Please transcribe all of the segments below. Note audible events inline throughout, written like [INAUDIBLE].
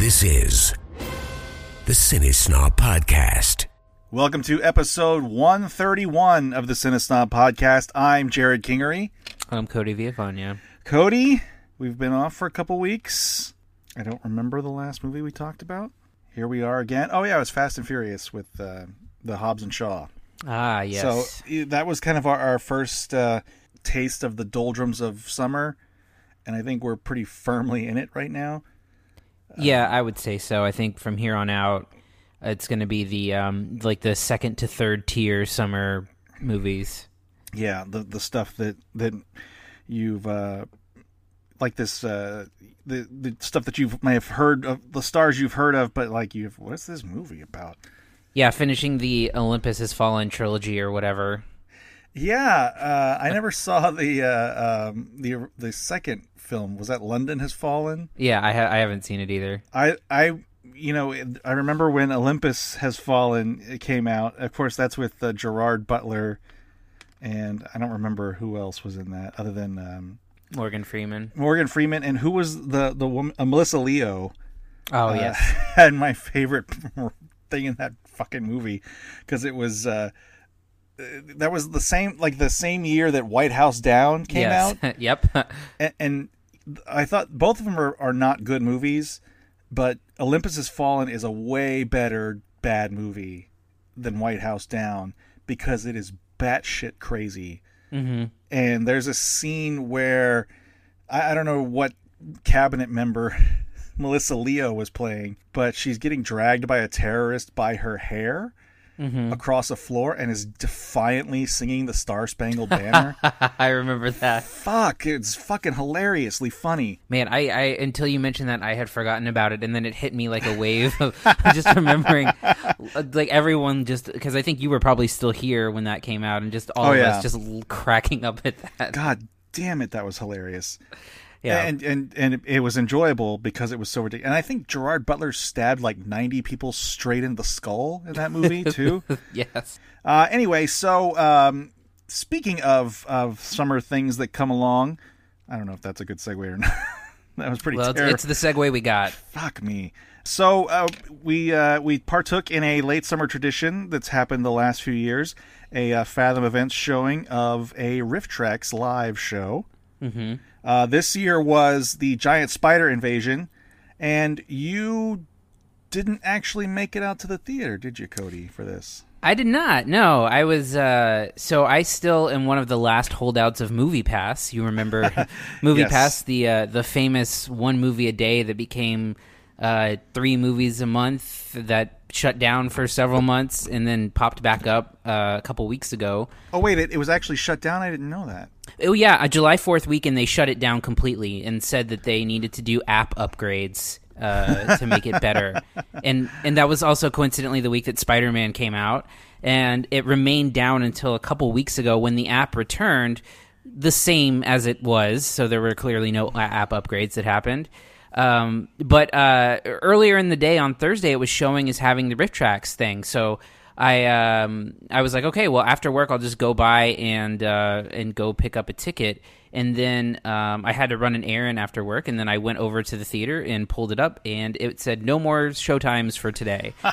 This is the Cinesnob Podcast. Welcome to episode 131 of the Cinesnob Podcast. I'm Jerrod Kingery. I'm Cody Villafana. Cody, we've been off for a couple weeks. I don't remember the last movie we talked about. Here we are again. Oh yeah, it was Fast and Furious with uh, the Hobbs and Shaw. Ah, yes. So that was kind of our, our first uh, taste of the doldrums of summer, and I think we're pretty firmly in it right now. Yeah, I would say so. I think from here on out, it's going to be the um, like the second to third tier summer movies. Yeah, the the stuff that that you've uh, like this uh, the the stuff that you may have heard of the stars you've heard of, but like you've what's this movie about? Yeah, finishing the Olympus Has Fallen trilogy or whatever. Yeah, uh, I never saw the uh, um, the the second film. Was that London Has Fallen? Yeah, I ha- I haven't seen it either. I I you know I remember when Olympus Has Fallen it came out. Of course, that's with uh, Gerard Butler, and I don't remember who else was in that other than um, Morgan Freeman. Morgan Freeman and who was the the woman uh, Melissa Leo. Oh uh, yes. [LAUGHS] had my favorite [LAUGHS] thing in that fucking movie because it was. Uh, that was the same like the same year that White House Down came yes. out. [LAUGHS] yep. and, and I thought both of them are, are not good movies, but Olympus Has Fallen is a way better bad movie than White House Down because it is batshit crazy. hmm And there's a scene where I, I don't know what cabinet member [LAUGHS] Melissa Leo was playing, but she's getting dragged by a terrorist by her hair hmm across a floor and is defiantly singing the Star Spangled Banner. [LAUGHS] I remember that. Fuck, it's fucking hilariously funny. Man, I, I until you mentioned that I had forgotten about it, and then it hit me like a wave of [LAUGHS] just remembering, uh, like everyone just because I think you were probably still here when that came out, and just all Oh, of yeah. us just cracking up at that. God damn it, that was hilarious. Yeah, And and and it, it was enjoyable because it was so ridiculous. And I think Gerard Butler stabbed like ninety people straight in the skull in that movie [LAUGHS] too. yes, uh, anyway, so um, speaking of of summer things that come along, I don't know if that's a good segue or not. [LAUGHS] that was pretty well, it's, terrible. it's the segue we got. Fuck me. So uh, we uh, we partook in a late summer tradition that's happened the last few years, a uh, Fathom Events showing of a RiffTrax live show. hmm Uh, this year was the giant spider invasion, and you didn't actually make it out to the theater, did you, Cody, for this? I did not. No, I was. Uh, so I still am one of the last holdouts of Movie Pass. You remember [LAUGHS] Movie Yes. Pass, the uh, the famous one movie a day that became uh, three movies a month that shut down for several months and then popped back up uh, a couple weeks ago. Oh wait, it, it was actually shut down. I didn't know that. Oh yeah, a July Fourth weekend they shut it down completely and said that they needed to do app upgrades uh, [LAUGHS] to make it better. and and that was also coincidentally the week that Spider Man came out, and it remained down until a couple weeks ago when the app returned the same as it was. So there were clearly no app upgrades that happened. Um, but uh, earlier in the day on Thursday, it was showing as having the RiffTrax thing. So I um, I was like, okay, well after work I'll just go by and uh, and go pick up a ticket. And then um, I had to run an errand after work, and then I went over to the theater and pulled it up, and it said no more showtimes for today. [LAUGHS]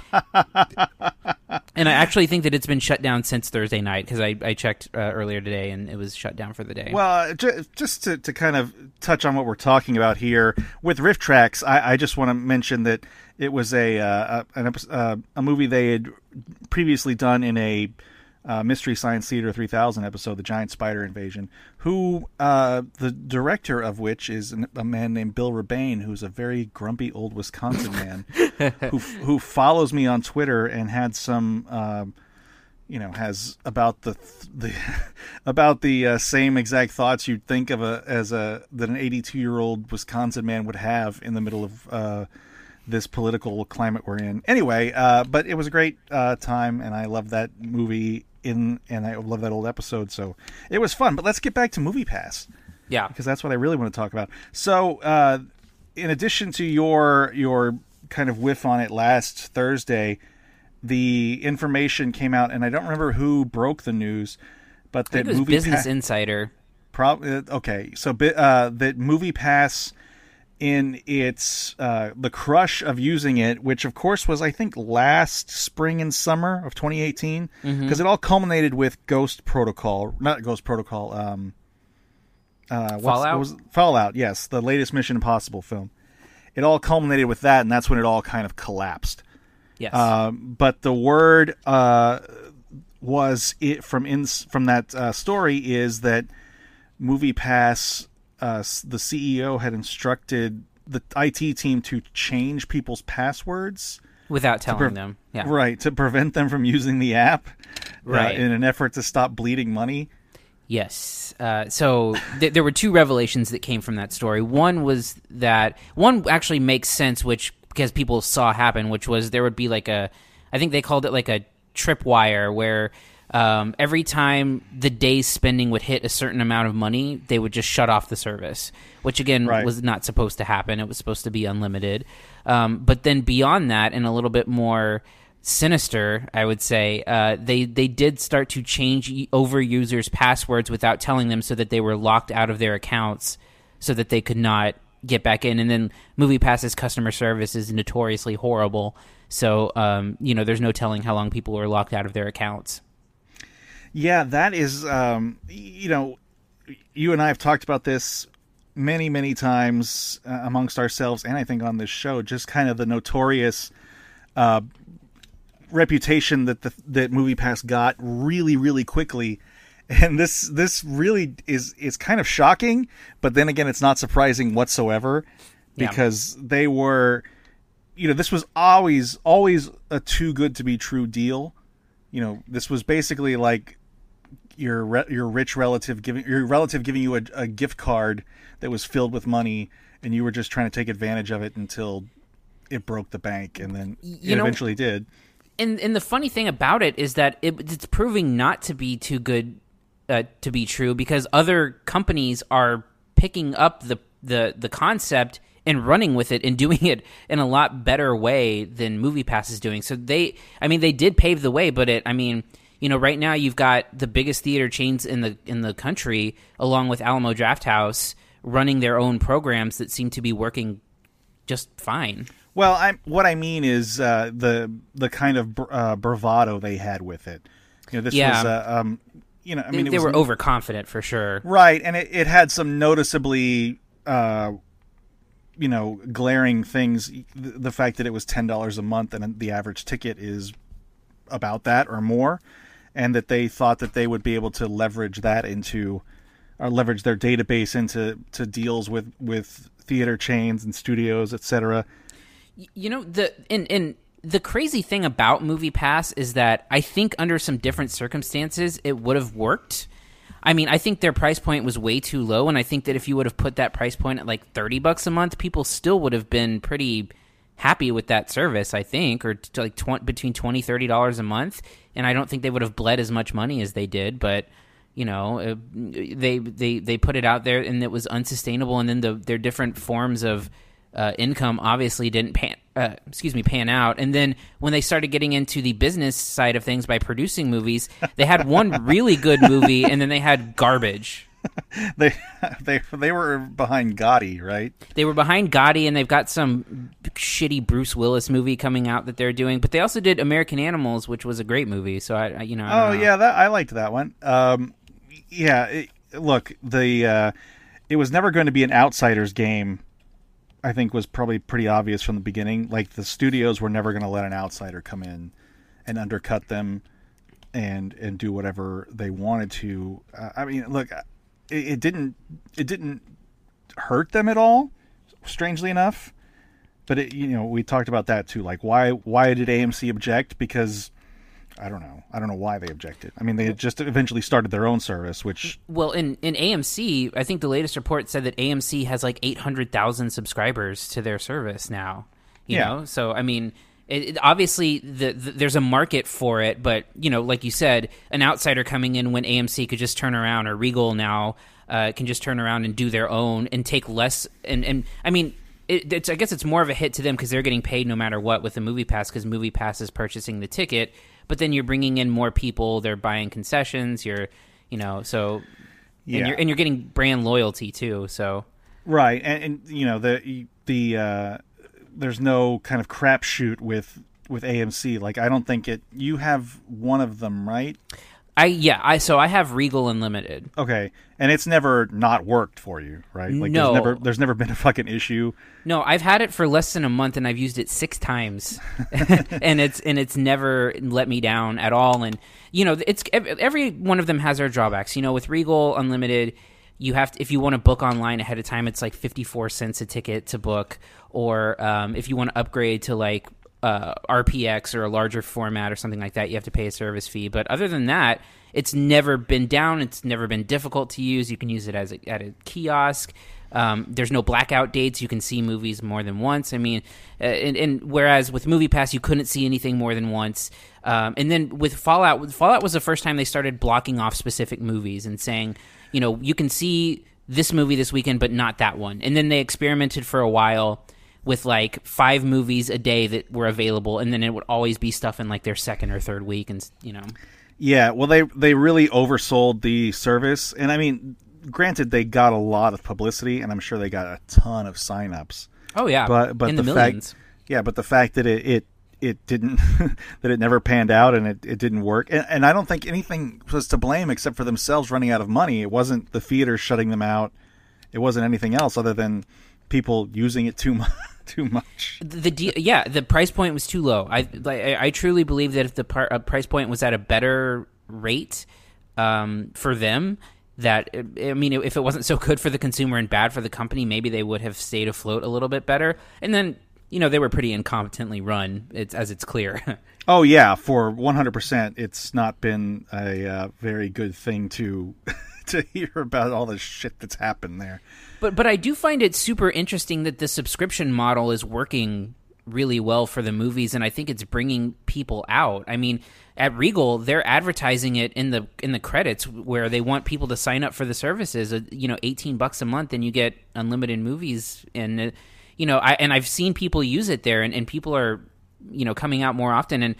and I actually think that it's been shut down since Thursday night because I, I checked uh, earlier today, and it was shut down for the day. Well, ju- just to, to kind of touch on what we're talking about here with RiffTrax, I, I just want to mention that it was a uh, an, uh, a movie they had previously done in a uh, Mystery Science Theater 3000 episode, The Giant Spider Invasion, who uh, the director of which is an, a man named Bill Rebane, who's a very grumpy old Wisconsin man [LAUGHS] who who follows me on Twitter and had some. um you know has about the the [LAUGHS] about the uh, same exact thoughts you'd think of a as a that an 82 year old Wisconsin man would have in the middle of uh, this political climate we're in. Anyway, uh, but it was a great uh, time, and I love that movie in and I love that old episode. So it was fun. But let's get back to Movie Pass yeah, because that's what I really want to talk about. So, uh, in addition to your your kind of whiff on it last Thursday, the information came out, and I don't remember who broke the news, but I that think it was movie Business Pa- Insider. prob- uh, okay, so uh, that Movie Pass in its uh, the crush of using it, which of course was I think last spring and summer of 2018, because Mm-hmm. it all culminated with Ghost Protocol, not Ghost Protocol, um, uh, Fallout? was, Fallout, yes, the latest Mission Impossible film. It all culminated with that, and that's when it all kind of collapsed. Yes. Um, but the word uh, was it from in from that uh, story is that MoviePass, uh, the CEO had instructed the IT team to change people's passwords, Without telling pre- them. Yeah. right, to prevent them from using the app, uh, Right. in an effort to stop bleeding money. Yes. Uh, so th- there were two revelations that came from that story. One was that one actually makes sense, which because people saw happen, which was there would be like a, I think they called it like a tripwire where. Um, every time the day's spending would hit a certain amount of money, they would just shut off the service, which again Right. was not supposed to happen. It was supposed to be unlimited. Um, but then beyond that, and a little bit more sinister, I would say, uh, they they did start to change over users' passwords without telling them, so that they were locked out of their accounts, so that they could not get back in. And then MoviePass's customer service is notoriously horrible, so um, you know there's no telling how long people were locked out of their accounts. Yeah, that is, um, you know, you and I have talked about this many, many times uh, amongst ourselves, and I think on this show, just kind of the notorious uh, reputation that the that MoviePass got really, really quickly. And this this really is is kind of shocking, but then again, it's not surprising whatsoever Yeah. because they were, you know, this was always always a too good to be true deal. You know, this was basically like your re- your rich relative giving your relative giving you a, a gift card that was filled with money, and you were just trying to take advantage of it until it broke the bank, and then you it know- eventually did. and and the funny thing about it is that it, it's proving not to be too good uh, to be true because other companies are picking up the the the concept and running with it and [LAUGHS] doing it in a lot better way than MoviePass is doing. So they, I mean, they did pave the way, but it, I mean, you know, right now you've got the biggest theater chains in the in the country, along with Alamo Drafthouse, running their own programs that seem to be working just fine. Well, I what I mean is uh, the the kind of br- uh, bravado they had with it. You know, this Yeah. was uh, um, you know, I mean, it they was were overconfident for sure. right, and it, it had some noticeably. Uh, you know, glaring things. The, the fact that it was ten dollars a month and the average ticket is about that or more, and that they thought that they would be able to leverage that into, or leverage their database into to deals with with theater chains and studios, etc. You know the and and the crazy thing about Movie Pass is that I think under some different circumstances it would have worked. I mean, I think their price point was way too low, and I think that if you would have put that price point at like thirty bucks a month, people still would have been pretty happy with that service. I think, or like tw- between twenty thirty dollars a month, and I don't think they would have bled as much money as they did, but. You know, uh, they they they put it out there, and it was unsustainable. And then the their different forms of uh, income obviously didn't pan, uh, excuse me, pan out. And then when they started getting into the business side of things by producing movies, they had one really good movie, and then they had garbage. [LAUGHS] They they they were behind Gotti, right? They were behind Gotti, and they've got some shitty Bruce Willis movie coming out that they're doing. But they also did American Animals, which was a great movie. So I, I you know, I Oh know. yeah, that I liked that one. Um, yeah, it, look, the uh, it was never going to be an outsiders game. I think was probably pretty obvious from the beginning. Like the studios were never going to let an outsider come in and undercut them and and do whatever they wanted to. Uh, I mean, look, it, it didn't it didn't hurt them at all. Strangely enough, but it, you know we talked about that too. Like why why did AMC object? Because I don't know. I don't know why they objected. I mean, they had just eventually started their own service, which Well, in, in AMC, I think the latest report said that AMC has like 800,000 subscribers to their service now. You Yeah. know? So, I mean, it, it- obviously the, the, there's a market for it, but, you know, like you said, an outsider coming in when AMC could just turn around, or Regal now uh, can just turn around and do their own and take less. And, and I mean, it, it's, I guess it's more of a hit to them because they're getting paid no matter what with the Movie Pass because Movie Pass is purchasing the ticket. But then you're bringing in more people. They're buying concessions. You're, you know, so Yeah. and you're and you're getting brand loyalty too. So Right, and, and you know the the uh, there's no kind of crapshoot with with AMC. Like I don't think it. You have one of them, right? I yeah, I so I have Regal Unlimited. Okay, and it's never not worked for you, right? Like No. there's never there's never been a fucking issue. No, I've had it for less than a month and I've used it six times, [LAUGHS] [LAUGHS] and it's and it's never let me down at all. And you know, it's every one of them has their drawbacks. You know, with Regal Unlimited, you have to, if you want to book online ahead of time, it's like fifty four cents a ticket to book, or um, if you want to upgrade to like uh, RPX or a larger format or something like that, you have to pay a service fee. But other than that, it's never been down. It's never been difficult to use. You can use it as a, at a kiosk. Um, there's no blackout dates. You can see movies more than once. I mean, uh, and, and whereas with Movie Pass, you couldn't see anything more than once. Um, and then with Fallout, Fallout was the first time they started blocking off specific movies and saying, you know, you can see this movie this weekend, but not that one. And then they experimented for a while with like five movies a day that were available, and then it would always be stuff in like their second or third week, and you know. Yeah, well, they they really oversold the service, and I mean, granted, they got a lot of publicity, and I'm sure they got a ton of signups. Oh yeah, But but in the, the, millions. fact, yeah, but the fact that it it, it didn't [LAUGHS] that it never panned out and it, it didn't work, and, and I don't think anything was to blame except for themselves running out of money. It wasn't the theater shutting them out. It wasn't anything else other than people using it too much. [LAUGHS] Too much. the, de- yeah the price point was too low i like I, truly believe that if the par- uh, price point was at a better rate um, for them that i mean if it wasn't so good for the consumer and bad for the company maybe they would have stayed afloat a little bit better and then you know they were pretty incompetently run it's as it's clear [LAUGHS] Oh yeah, for 100%, it's not been a uh, very good thing to [LAUGHS] to hear about all the shit that's happened there. But but I do find it super interesting that the subscription model is working really well for the movies, and I think it's bringing people out. I mean, at Regal, they're advertising it in the in the credits where they want people to sign up for the services. uh, You know, eighteen bucks a month, and you get unlimited movies. And uh, you know, I and I've seen people use it there, and, and people are you know coming out more often and.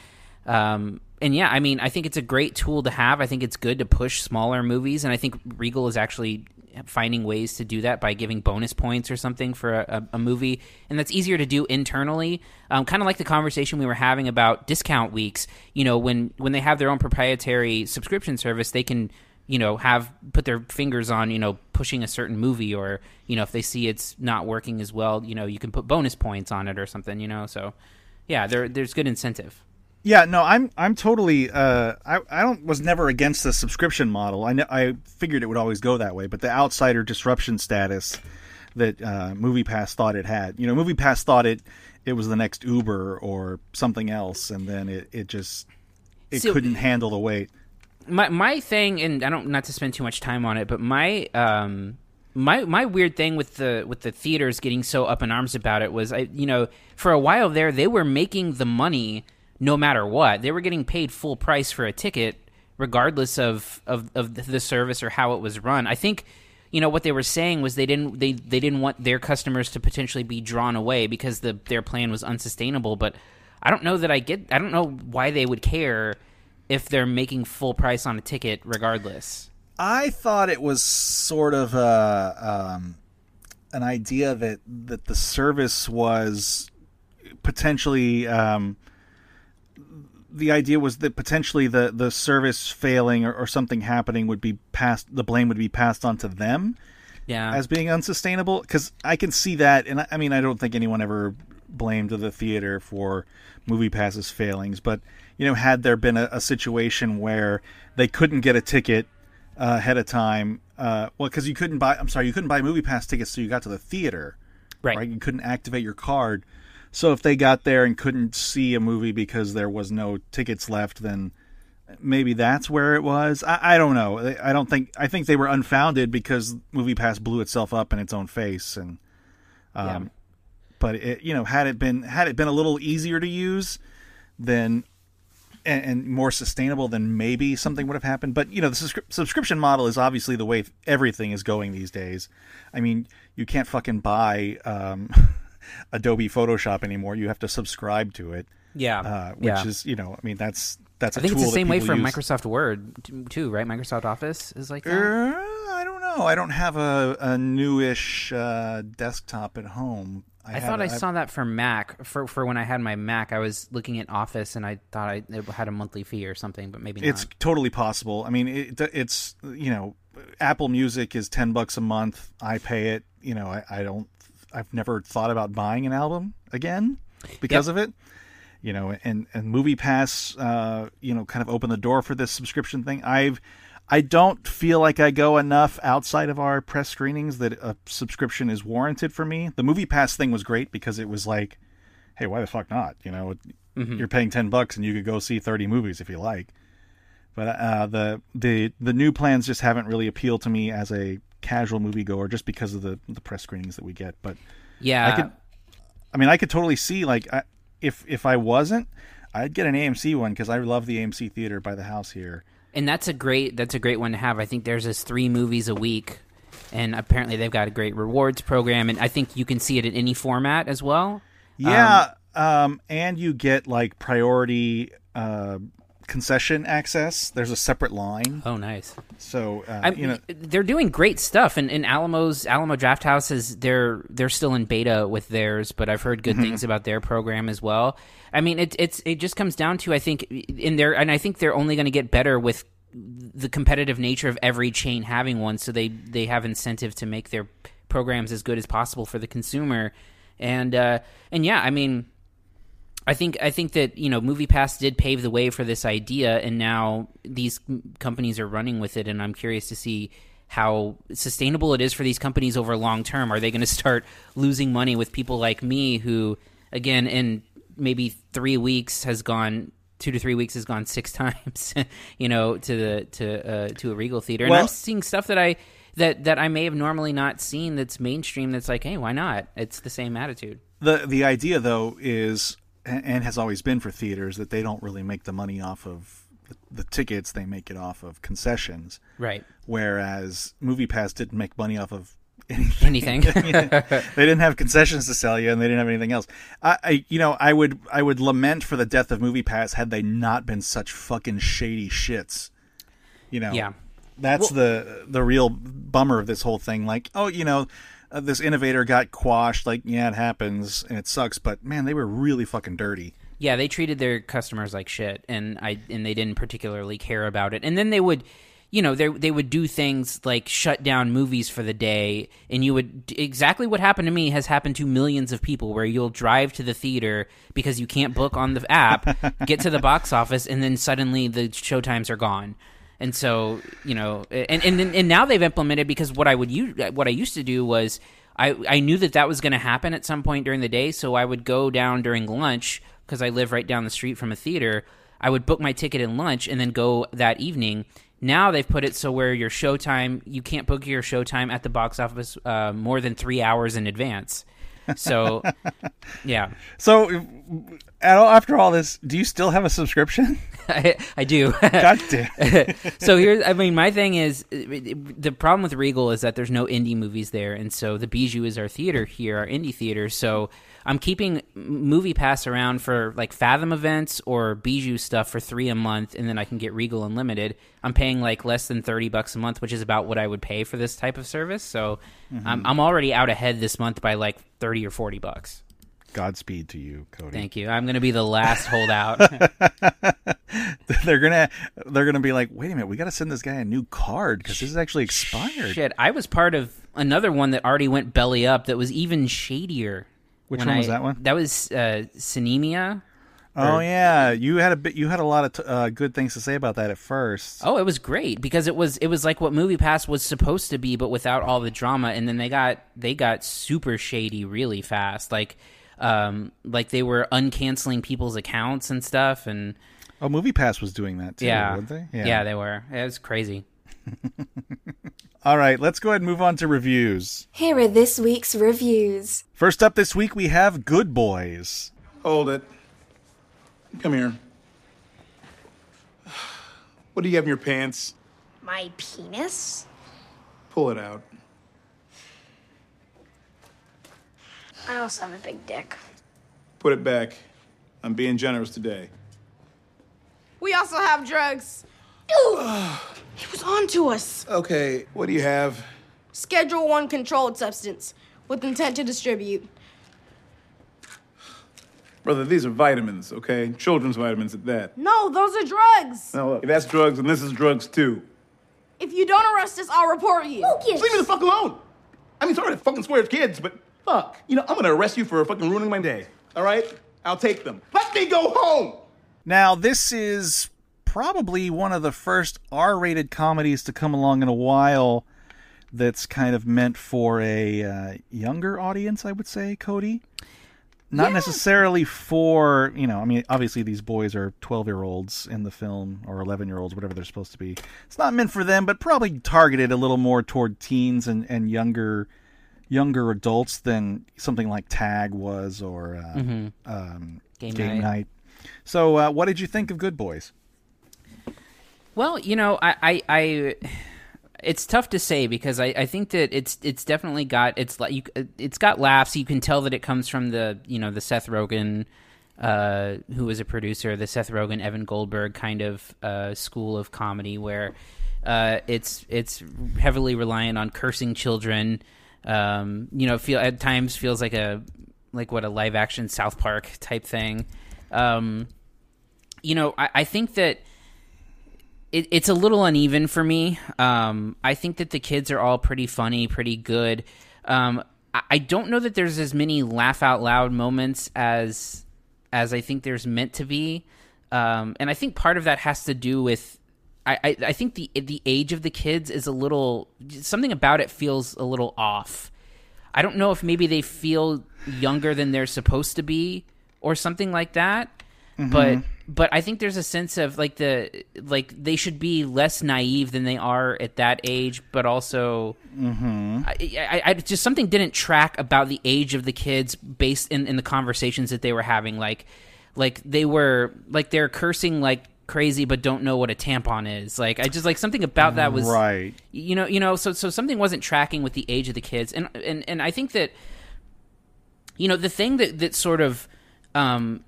Um, and yeah, I mean, I think it's a great tool to have. I think it's good to push smaller movies, and I think Regal is actually finding ways to do that by giving bonus points or something for a, a, movie, and that's easier to do internally. Um, kind of like the conversation we were having about discount weeks. You know, when when they have their own proprietary subscription service, they can you know have put their fingers on you know pushing a certain movie, or you know if they see it's not working as well, you know you can put bonus points on it or something. You know, so yeah, there there's good incentive. Yeah, no, I'm I'm totally uh I I don't was never against the subscription model. I kn- I figured it would always go that way, but the outsider disruption status that uh MoviePass thought it had. You know, MoviePass thought it it was the next Uber or something else and then it it just it So- couldn't handle the weight. my my thing and I don't not to spend too much time on it, but my um my my weird thing with the with the theaters getting so up in arms about it was I you know for a while there they were making the money no matter what they were getting paid full price for a ticket regardless of of of the service or how it was run. I think you know what they were saying was they didn't they they didn't want their customers to potentially be drawn away because the their plan was unsustainable. But I don't know that I get I don't know why they would care if they're making full price on a ticket regardless. I thought it was sort of a, um, an idea that that the service was potentially um, the idea was that potentially the, the service failing or, or something happening would be passed the blame would be passed on to them Yeah. as being unsustainable because I can see that and I, I mean I don't think anyone ever blamed the theater for movie passes failings but you know had there been a, a situation where they couldn't get a ticket uh, ahead of time uh, well because you couldn't buy I'm sorry you couldn't buy movie pass tickets so you got to the theater right. you couldn't activate your card so if they got there and couldn't see a movie because there was no tickets left then maybe that's where it was. I, I don't know. I- don't think I think they were unfounded because movie pass blew itself up in its own face and um, Yeah. but it, you know had it been had it been a little easier to use then and, and more sustainable then maybe something would have happened. But you know the subscri- subscription model is obviously the way everything is going these days. I mean you can't fucking buy um, [LAUGHS] adobe photoshop anymore you have to subscribe to it Yeah. uh, which yeah. is you know i mean that's that's I think it's the same way for use. Microsoft Word too, right? Microsoft Office is like that. Uh, I don't know. I don't have a, a newish uh, desktop at home. I have thought a- I saw that for Mac. For for when I had my Mac, I was looking at Office and I thought I, it had a monthly fee or something, but maybe not. It's not. totally possible. I mean, it, it's you know, Apple Music is ten bucks a month. I pay it. You know, I, I don't. I've never thought about buying an album again because Yep. of it. You know, and and Movie Pass, uh, you know, kind of opened the door for this subscription thing. I've. I don't feel like I go enough outside of our press screenings that a subscription is warranted for me. The Movie Pass thing was great because it was like, hey, why the fuck not? You know, you're paying ten bucks and you could go see thirty movies if you like. But uh, the the the new plans just haven't really appealed to me as a casual moviegoer, just because of the the press screenings that we get. But Yeah, I could, I mean, I could totally see like I, if if I wasn't, I'd get an AMC one because I love the AMC theater by the house here. and that's a great that's a great one to have. I think there's this three movies a week, and apparently they've got a great rewards program, and I think you can see it in any format as well. Yeah, um, and you get like priority uh, concession access. There's a separate line, Oh, nice. so uh, I, you know. they're doing great stuff, and, and Alamo's Alamo Draft House is they're they're still in beta with theirs, but I've heard good Mm-hmm. things about their program as well. I mean, it, it's it just comes down to I think in their and I think they're only going to get better with the competitive nature of every chain having one, so they they have incentive to make their programs as good as possible for the consumer, and uh, and yeah, I mean. I think I think that you know MoviePass did pave the way for this idea, and now these companies are running with it. And I'm curious to see how sustainable it is for these companies over long term. Are they going to start losing money with people like me, who again in maybe three weeks has gone two to three weeks has gone six [LAUGHS] times, you know, to the to uh, to a Regal theater, and Well- I'm seeing stuff that I. That, that I may have normally not seen that's mainstream that's like hey why not it's the same attitude the the idea though is and has always been for theaters that they don't really make the money off of the, tickets they make it off of concessions. Right. Whereas movie pass didn't make money off of anything. Anything. [LAUGHS] They didn't have concessions to sell you and they didn't have anything else. I, I you know I would I would lament for the death of movie pass had they not been such fucking shady shits. You know Yeah. that's the the real bummer of this whole thing. Like oh you know uh, this innovator got quashed like yeah it happens and it sucks but man they were really fucking dirty Yeah, they treated their customers like shit, and I and they didn't particularly care about it. And then they would, you know, they they would do things like shut down movies for the day, and you would exactly what happened to me has happened to millions of people, where you'll drive to the theater because you can't book on the app, get to the box office, and then suddenly the showtimes are gone. And so, you know, and and and now they've implemented because what I would use, what I used to do was I I knew that that was going to happen at some point during the day, so I would go down during lunch because I live right down the street from a theater. I would book my ticket in lunch and then go that evening. Now they've put it so where your showtime you can't book your showtime at the box office uh, more than three hours in advance. So, [LAUGHS] yeah, so after all this do you still have a subscription? [LAUGHS] I, I do. [LAUGHS] god damn. [LAUGHS] So here's i mean my thing is the problem with regal is that there's no indie movies there and so the bijou is our theater here our indie theater so i'm keeping movie pass around for like fathom events or bijou stuff for three a month and then i can get regal unlimited. I'm paying like less than 30 bucks a month which is about what i would pay for this type of service so mm-hmm. I'm, I'm already out ahead this month by like 30 or 40 bucks godspeed to you cody thank you i'm gonna be the last holdout [LAUGHS] they're gonna they're gonna be like wait a minute we gotta send this guy a new card because this is actually expired Shit, I was part of another one that already went belly up that was even shadier. Which one was that one? That was uh, Sinemia. Oh yeah, you had a bit. You had a lot of t- uh, good things to say about that at first. Oh, it was great because it was it was like what Movie Pass was supposed to be, but without all the drama. And then they got they got super shady really fast, like um like they were uncanceling people's accounts and stuff. And Oh, Movie Pass was doing that too, yeah, weren't they? yeah, they were. It was crazy. [LAUGHS] All right, let's go ahead and move on to reviews. Here are this week's reviews. First up this week, we have Good Boys. Hold it. Come here. What do you have in your pants? My penis? Pull it out. I also have a big dick. Put it back. I'm being generous today. We also have drugs. he was on to us. Okay, what do you have? Schedule 1 controlled substance with intent to distribute. Brother, these are vitamins, okay? Children's vitamins at that. No, those are drugs. Now, look, if that's drugs, and this is drugs too. If you don't arrest us, I'll report you. Lucas, Leave me the fuck alone. I mean, sorry to fucking swear at kids, but fuck. You know, I'm gonna arrest you for fucking ruining my day. All right? I'll take them. Let me go home. Now, this is probably one of the first R rated comedies to come along in a while that's kind of meant for a uh, younger audience, I would say, Cody. Not necessarily for, you know, I mean, obviously these boys are 12 year olds in the film, or 11 year olds, whatever they're supposed to be. It's not meant for them, but probably targeted a little more toward teens and, and younger younger adults than something like Tag was or uh, um, Game Game Night. Night. So, uh, what did you think of Good Boys? Well, you know, I, I, I it's tough to say because I, I think that it's it's definitely got it's like you, it's got laughs. You can tell that it comes from the you know the Seth Rogen, uh, who was a producer, the Seth Rogen Evan Goldberg kind of uh, school of comedy where uh, it's it's heavily reliant on cursing children. Um, you know, feel at times feels like a like what a live action South Park type thing. Um, you know, I, I think that it, it's a little uneven for me. Um, I think that the kids are all pretty funny, pretty good. Um, I, I don't know that there's as many laugh out loud moments as as I think there's meant to be, um, and I think part of that has to do with. I, I, I think the the age of the kids is a little something about it feels a little off. I don't know if maybe they feel younger than they're supposed to be or something like that. Mm-hmm. But but I think there's a sense of like the like they should be less naive than they are at that age, but also mm-hmm. I, I, I just something didn't track about the age of the kids based in, in the conversations that they were having. Like like they were like they're cursing like crazy but don't know what a tampon is. Like I just like something about that was Right. you know you know so so something wasn't tracking with the age of the kids and and and i think that you know the thing that that sort of um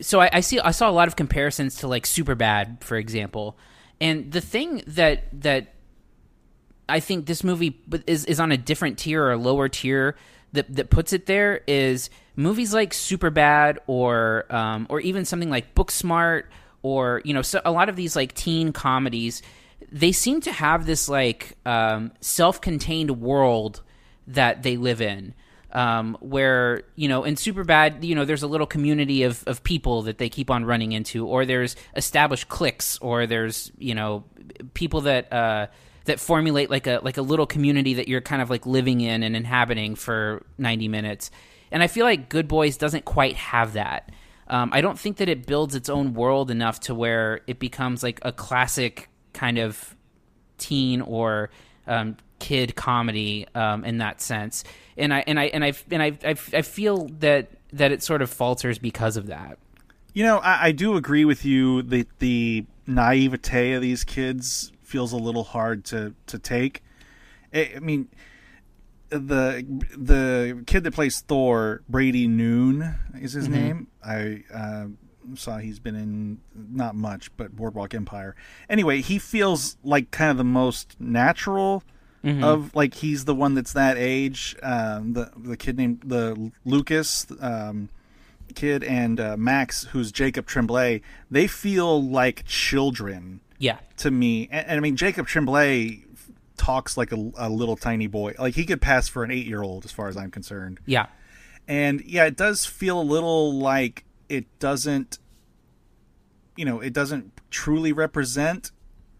so I, I see i saw a lot of comparisons to like super bad for example and the thing that that i think this movie is is on a different tier or a lower tier that that puts it there is movies like super bad or um or even something like booksmart or you know so a lot of these like teen comedies they seem to have this like um, self-contained world that they live in um, where you know in superbad you know there's a little community of, of people that they keep on running into or there's established cliques or there's you know people that uh, that formulate like a like a little community that you're kind of like living in and inhabiting for 90 minutes. And i feel like good boys doesn't quite have that um, I don't think that it builds its own world enough to where it becomes like a classic kind of teen or um, kid comedy um, in that sense. And I and I and I and I I, feel that that it sort of falters because of that. You know, I, I do agree with you that the naivete of these kids feels a little hard to to take. I, I mean, the the kid that plays Thor, Brady Noon, is his name. I uh, saw he's been in not much, but Boardwalk Empire. Anyway, he feels like kind of the most natural of like he's the one that's that age. Um, the the kid named the Lucas. Um, kid and uh, Max, who's Jacob Tremblay, they feel like children Yeah. to me. And, and I mean, Jacob Tremblay talks like a, a little tiny boy. Like he could pass for an eight year old, as far as I'm concerned. Yeah. And yeah, it does feel a little like it doesn't, you know, it doesn't truly represent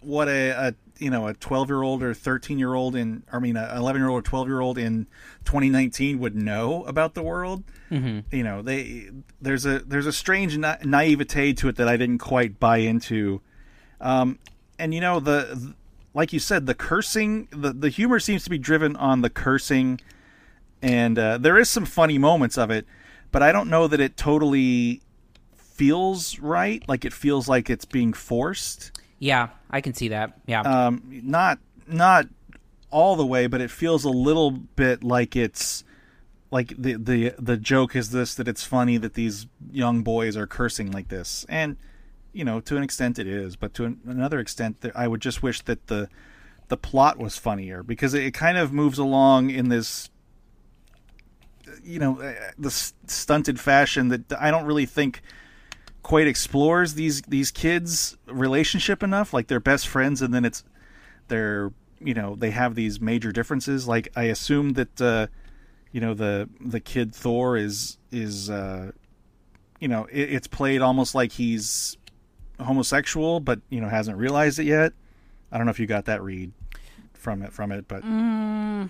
what a, a you know a 12 year old or 13 year old in I mean a 11 year old or 12 year old in 2019 would know about the world. Mm-hmm. You know, they there's a there's a strange na- naivete to it that I didn't quite buy into. Um, and you know the like you said the cursing the the humor seems to be driven on the cursing and uh, there is some funny moments of it, but I don't know that it totally feels right. Like it feels like it's being forced. Yeah. I can see that. Yeah. Um, not not all the way, but it feels a little bit like it's like the the the joke is this that it's funny that these young boys are cursing like this, and you know, to an extent it is, but to an, another extent, that I would just wish that the the plot was funnier because it, it kind of moves along in this, you know, uh, the stunted fashion that I don't really think quite explores these these kids' relationship enough. Like they're best friends, and then it's they're you know they have these major differences. Like I assume that uh, you know the the kid Thor is is uh, you know it, it's played almost like he's homosexual, but you know hasn't realized it yet. I don't know if you got that read from it from it, but mm,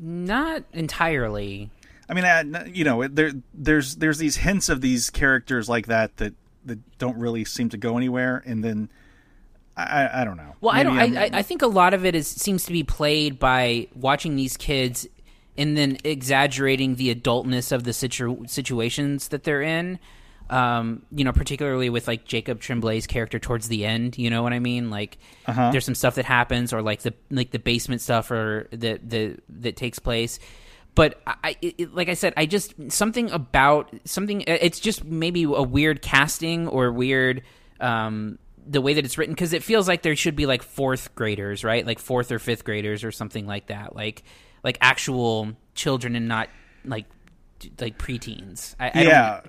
Not entirely. I mean, I, you know, there there's there's these hints of these characters like that that that don't really seem to go anywhere, and then I I, don't know. Well, I don't. I- I think a lot of it is seems to be played by watching these kids and then exaggerating the adultness of the situ- situations that they're in. Um, you know, particularly with like Jacob Tremblay's character towards the end. You know what I mean? Like, Uh-huh. there's some stuff that happens, or like the like the basement stuff, or that that that takes place. But I, it, like I said, I just something about something. It's just maybe a weird casting or weird um, the way that it's written because it feels like there should be like fourth graders, right? Like fourth or fifth graders or something like that. Like like actual children and not like like preteens. I, yeah.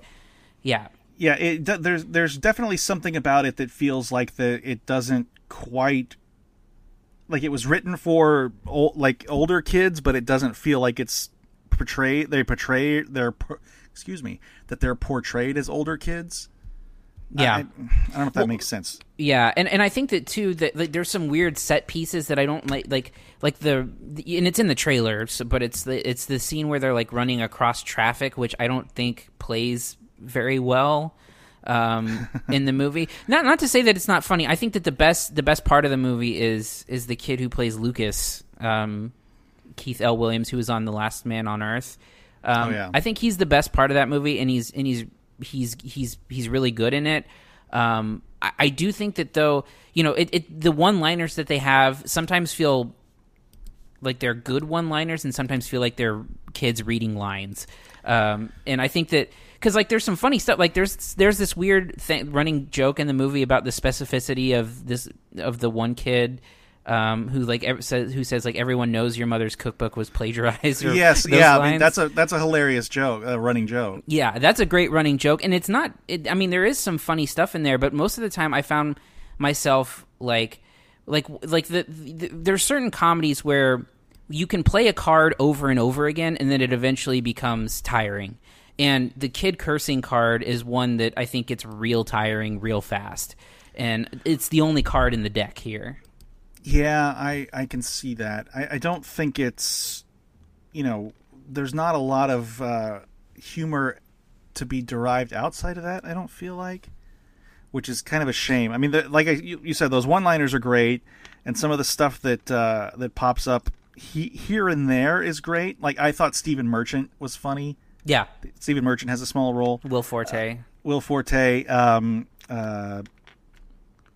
Yeah. yeah it there's there's definitely something about it that feels like the it doesn't quite like it was written for ol- like older kids but it doesn't feel like it's portrayed they portray their excuse me that they're portrayed as older kids Yeah. I, I don't know if that makes sense Yeah, and and I think that too that like, there's some weird set pieces that I don't like, like like the, the and it's in the trailer, so, but it's the it's the scene where they're like running across traffic, which I don't think plays very well um, [LAUGHS] in the movie. Not not to say that it's not funny. I think that the best the best part of the movie is is the kid who plays Lucas, um, Keith L. Williams, who was on The Last Man on Earth. Um, Oh, yeah. I think he's the best part of that movie, and he's and he's he's he's he's really good in it. Um, I, I do think that though, you know, it, it the one liners that they have sometimes feel like they're good one liners, and sometimes feel like they're kids reading lines. Um, and I think that because like there's some funny stuff. Like there's there's this weird thing, running joke in the movie about the specificity of this of the one kid. Um, who like ev- says who says like everyone knows your mother's cookbook was plagiarized? Or yes yeah I mean, that's a that's a hilarious joke a running joke Yeah, that's a great running joke, and it's not. It, I mean, there is some funny stuff in there, but most of the time, I found myself like, like, like the, the there's certain comedies where you can play a card over and over again, and then it eventually becomes tiring. And the kid cursing card is one that I think gets real tiring real fast, and it's the only card in the deck here. Yeah, I I can see that. I, I don't think it's you know there's not a lot of uh, humor to be derived outside of that. I don't feel like, which is kind of a shame. I mean, the, like I, you, you said, those one-liners are great, and some of the stuff that uh, that pops up he, here and there is great. Like I thought Stephen Merchant was funny. Yeah, Stephen Merchant has a small role. Will Forte. Will Forte, um, uh,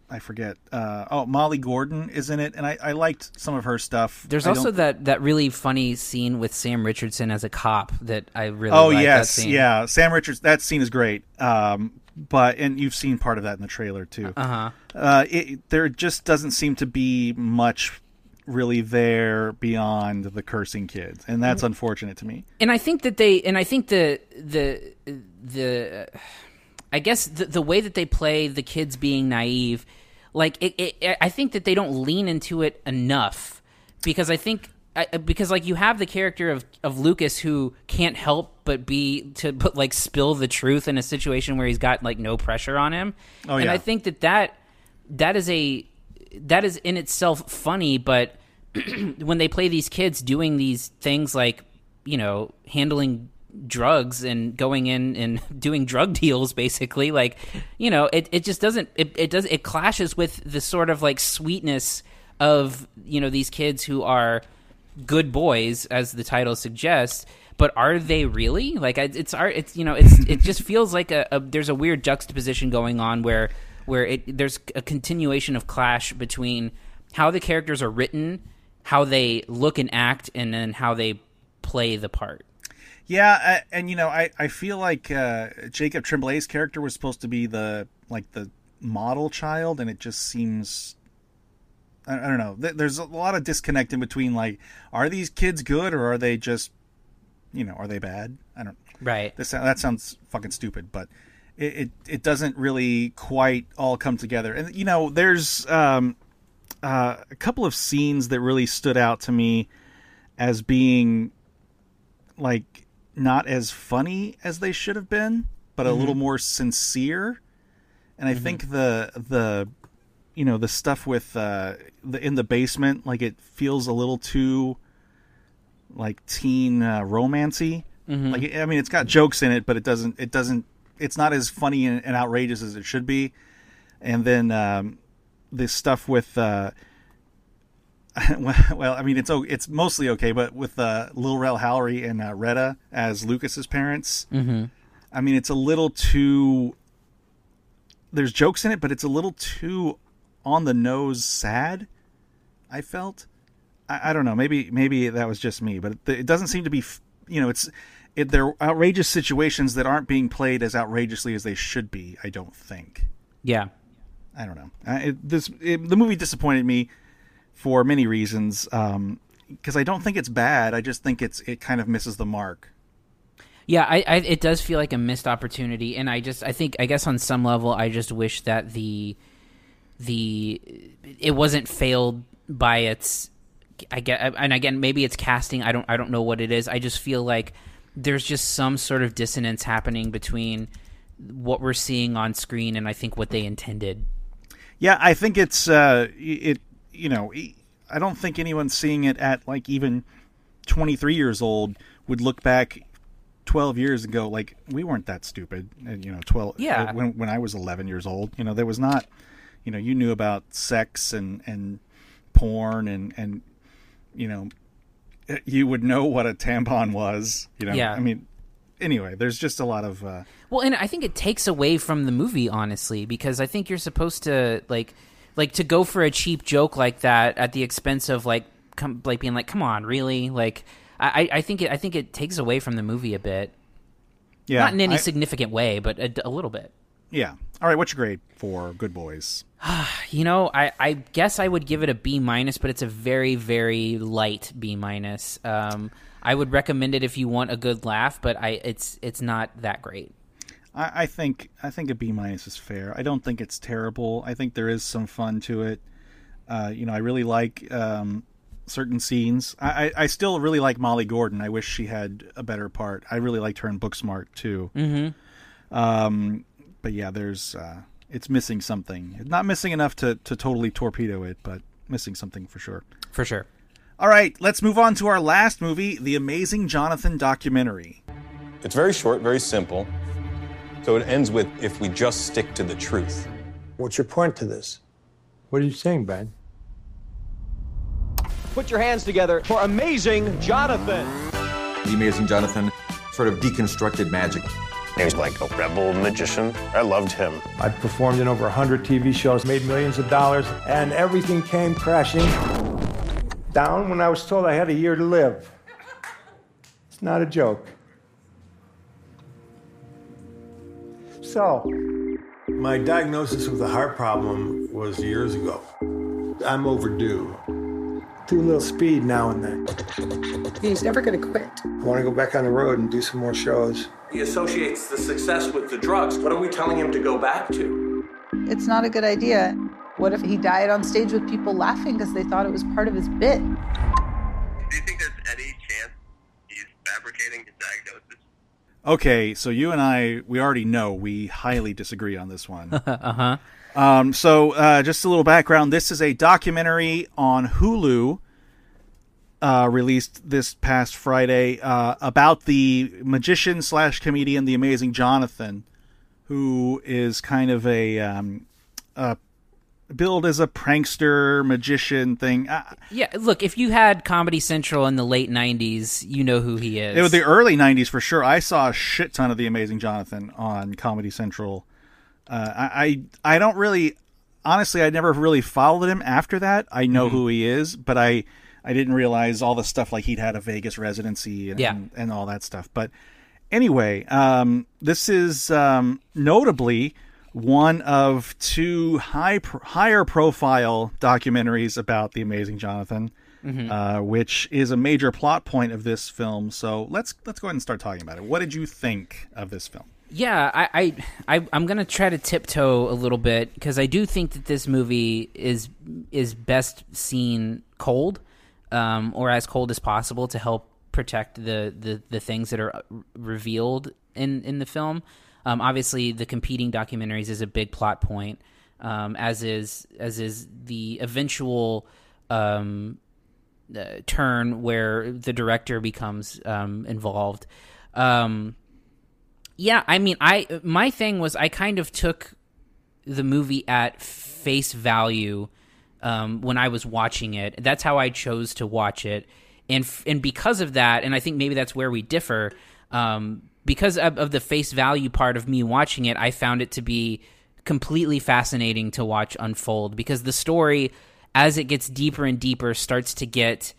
I forget. Uh, oh, Molly Gordon is in it, and I, I liked some of her stuff. There's I also don't- that, that really funny scene with Sam Richardson as a cop that I really Oh yes, scene. yeah. Sam Richards. That scene is great. Um, but and you've seen part of that in the trailer too. Uh-huh. Uh it, There just doesn't seem to be much really there beyond the cursing kids, and that's mm. unfortunate to me. and I think that they and I think the the the I guess the, the way that they play the kids being naive, like it, it, I think that they don't lean into it enough because I think I, because like you have the character of of Lucas who can't help but be to but like spill the truth in a situation where he's got like no pressure on him, Oh, yeah. and. I think that that that is a that is in itself funny, but [CLEARS THROAT] when they play these kids doing these things like you know handling drugs and going in and [LAUGHS] doing drug deals basically like you know it, it just doesn't it, it does it clashes with the sort of like sweetness of you know these kids who are good boys as the title suggests but are they really? Like it's art it's you know it's it just [LAUGHS] feels like a, a there's a weird juxtaposition going on where where it there's a continuation of clash between how the characters are written how they look and act and then how they play the part Yeah, I, and you know, I, I feel like uh, Jacob Tremblay's character was supposed to be the like the model child, and it just seems. I, I don't know. There's a lot of disconnect in between. Like, are these kids good or are they just, you know, are they bad? I don't. Right. This that sounds fucking stupid, but it, it it doesn't really quite all come together. And you know, there's um, uh, a couple of scenes that really stood out to me as being like not as funny as they should have been, but a little more sincere. And I think the the you know the stuff with uh, the in the basement, like it feels a little too like teen uh, romancy. Like I mean, it's got jokes in it, but it doesn't. It doesn't. It's not as funny and, and outrageous as it should be. And then um, this stuff with. Uh, [LAUGHS] well, I mean, it's it's mostly okay, but with uh, Lil Rel Howery and uh, Retta as Lucas's parents, mm-hmm. I mean, it's a little too. There's jokes in it, but it's a little too on the nose sad. I felt. I, I don't know. Maybe maybe that was just me, but it, it doesn't seem to be. You know, it's it, they're outrageous situations that aren't being played as outrageously as they should be. I don't think. Yeah. I don't know. Uh, it, this it, the movie disappointed me for many reasons. Because I don't think it's bad. I just think it's it kind of misses the mark. Yeah, I, I it does feel like a missed opportunity, and I just I think I guess on some level I just wish that the the it wasn't failed by its I get and again maybe it's casting I don't I don't know what it is I just feel like there's just some sort of dissonance happening between what we're seeing on screen and I think what they intended. Yeah, I think it's uh, it. You know, I don't think anyone seeing it at like even 23 years old would look back 12 years ago like we weren't that stupid. And, you know, 12. Yeah. When when I was 11 years old, you know, there was not. You know, you knew about sex and and porn and and you know, you would know what a tampon was. You know, Yeah. I mean, anyway, there's just a lot of. Uh, Well, and I think it takes away from the movie, honestly, because I think you're supposed to like, like to go for a cheap joke like that at the expense of like, come, like being like, come on, really? Like, I, I- I think it, I think it takes away from the movie a bit, yeah, not in any I- significant way, but a, a little bit. yeah. All right, what's your grade for Good Boys? [SIGHS] You know, I, I guess I would give it a B minus, but it's a very, very light B minus. Um, I would recommend it if you want a good laugh, but I, it's, it's not that great. I, I think I think a B minus is fair. I don't think it's terrible. I think there is some fun to it. Uh, you know, I really like um, certain scenes. I, I, I still really like Molly Gordon. I wish she had a better part. I really liked her in Booksmart too. Mm-hmm. Um, but yeah, there's uh, it's missing something. Not missing enough to to totally torpedo it, but missing something for sure. For sure. All right, let's move on to our last movie, The Amazing Johnathan documentary. It's very short, very simple. So it ends with if we just stick to the truth. What's your point to this? What are you saying, Ben? Put your hands together for Amazing Johnathan. The Amazing Johnathan sort of deconstructed magic. He was like a rebel magician. I loved him. I performed in over 100 TV shows, made millions of dollars, and everything came crashing down when I was told I had a year to live. It's not a joke. So, my diagnosis with a heart problem was years ago. I'm overdue. Do a little speed now and then. He's never going to quit. I want to go back on the road and do some more shows. He associates the success with the drugs. What are we telling him to go back to? It's not a good idea. What if he died on stage with people laughing because they thought it was part of his bit? Do you think there's any chance he's fabricating his diagnosis? Okay, so you and I, we already know we highly disagree on this one. [LAUGHS] uh huh. Um, so, uh, just a little background. This is a documentary on Hulu, uh, released this past Friday, uh, about the magician slash comedian, the amazing Johnathan, who is kind of a, um, uh, billed as a prankster magician thing. Uh, Yeah, look, if you had Comedy Central in the late '90s, you know who he is. it was the early '90s for sure. I saw a shit ton of the amazing Johnathan on Comedy Central. Uh, I, I I don't really, honestly, I never really followed him after that. I know who he is, but I I didn't realize all the stuff like he'd had a Vegas residency and Yeah. and, and all that stuff. But anyway, um, this is um, notably one of two high higher profile documentaries about the amazing Johnathan, Mhm. uh, which is a major plot point of this film. So let's let's go ahead and start talking about it. What did you think of this film? Yeah, I, I, I I'm gonna try to tiptoe a little bit because I do think that this movie is is best seen cold, um, or as cold as possible to help protect the the, the things that are uh, revealed in in the film. Um, obviously, the competing documentaries is a big plot point, um, as is as is the eventual um, uh, turn where the director becomes um, involved. Um, yeah, I mean, I my thing was I kind of took the movie at face value um, when I was watching it. That's how I chose to watch it, and f- and because of that, and I think maybe that's where we differ. Um, because of, of the face value part of me watching it, I found it to be completely fascinating to watch unfold because the story, as it gets deeper and deeper, starts to get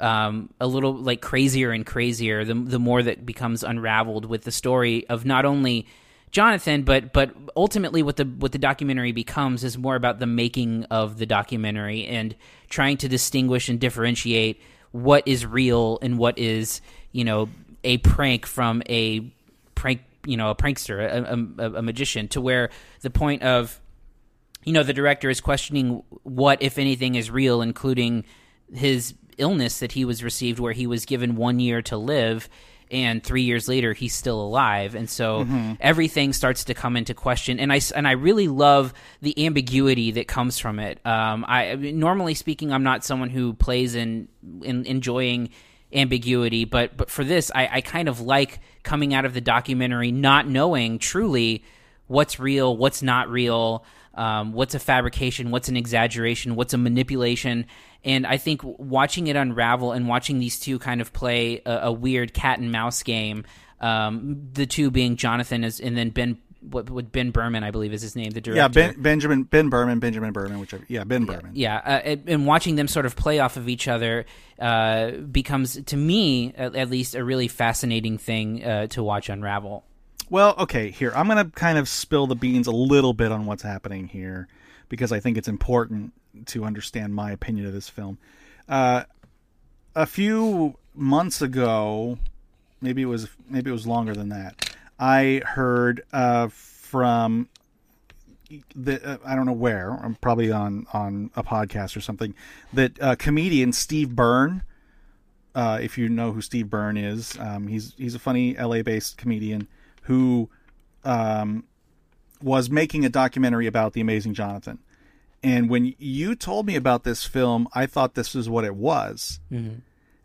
um, a little like crazier and crazier the the more that becomes unraveled with the story of not only Johnathan, but but ultimately what the what the documentary becomes is more about the making of the documentary and trying to distinguish and differentiate what is real and what is you know a prank from a prank you know a prankster a, a, a magician to where the point of you know the director is questioning what if anything is real including his illness that he was received where he was given one year to live and three years later he's still alive and so Mhm. everything starts to come into question and i and i really love the ambiguity that comes from it um i normally speaking i'm not someone who plays in in enjoying ambiguity but but for this i i kind of like coming out of the documentary not knowing truly what's real, what's not real, um, what's a fabrication, what's an exaggeration, what's a manipulation. And I think watching it unravel and watching these two kind of play a, a weird cat and mouse game, um, the two being Johnathan is, and then Ben, what, what Ben Berman, I believe is his name, the director. Yeah, ben, Benjamin Ben Berman, Benjamin Berman, whichever. Yeah, Ben Berman. Yeah, uh, and- and watching them sort of play off of each other uh, becomes, to me at, at least, a really fascinating thing uh, to watch unravel. Well, okay, here I'm going to kind of spill the beans a little bit on what's happening here because I think it's important to understand my opinion of this film. Uh, a few months ago, maybe it was maybe it was longer than that. I heard uh, from the uh, I don't know where, I'm probably on on a podcast or something that uh, comedian Steve Byrne. Uh, if you know who Steve Byrne is, um, he's he's a funny LA based comedian who um, was making a documentary about the amazing Johnathan. And when you told me about this film, I thought this was what it was. Mhm.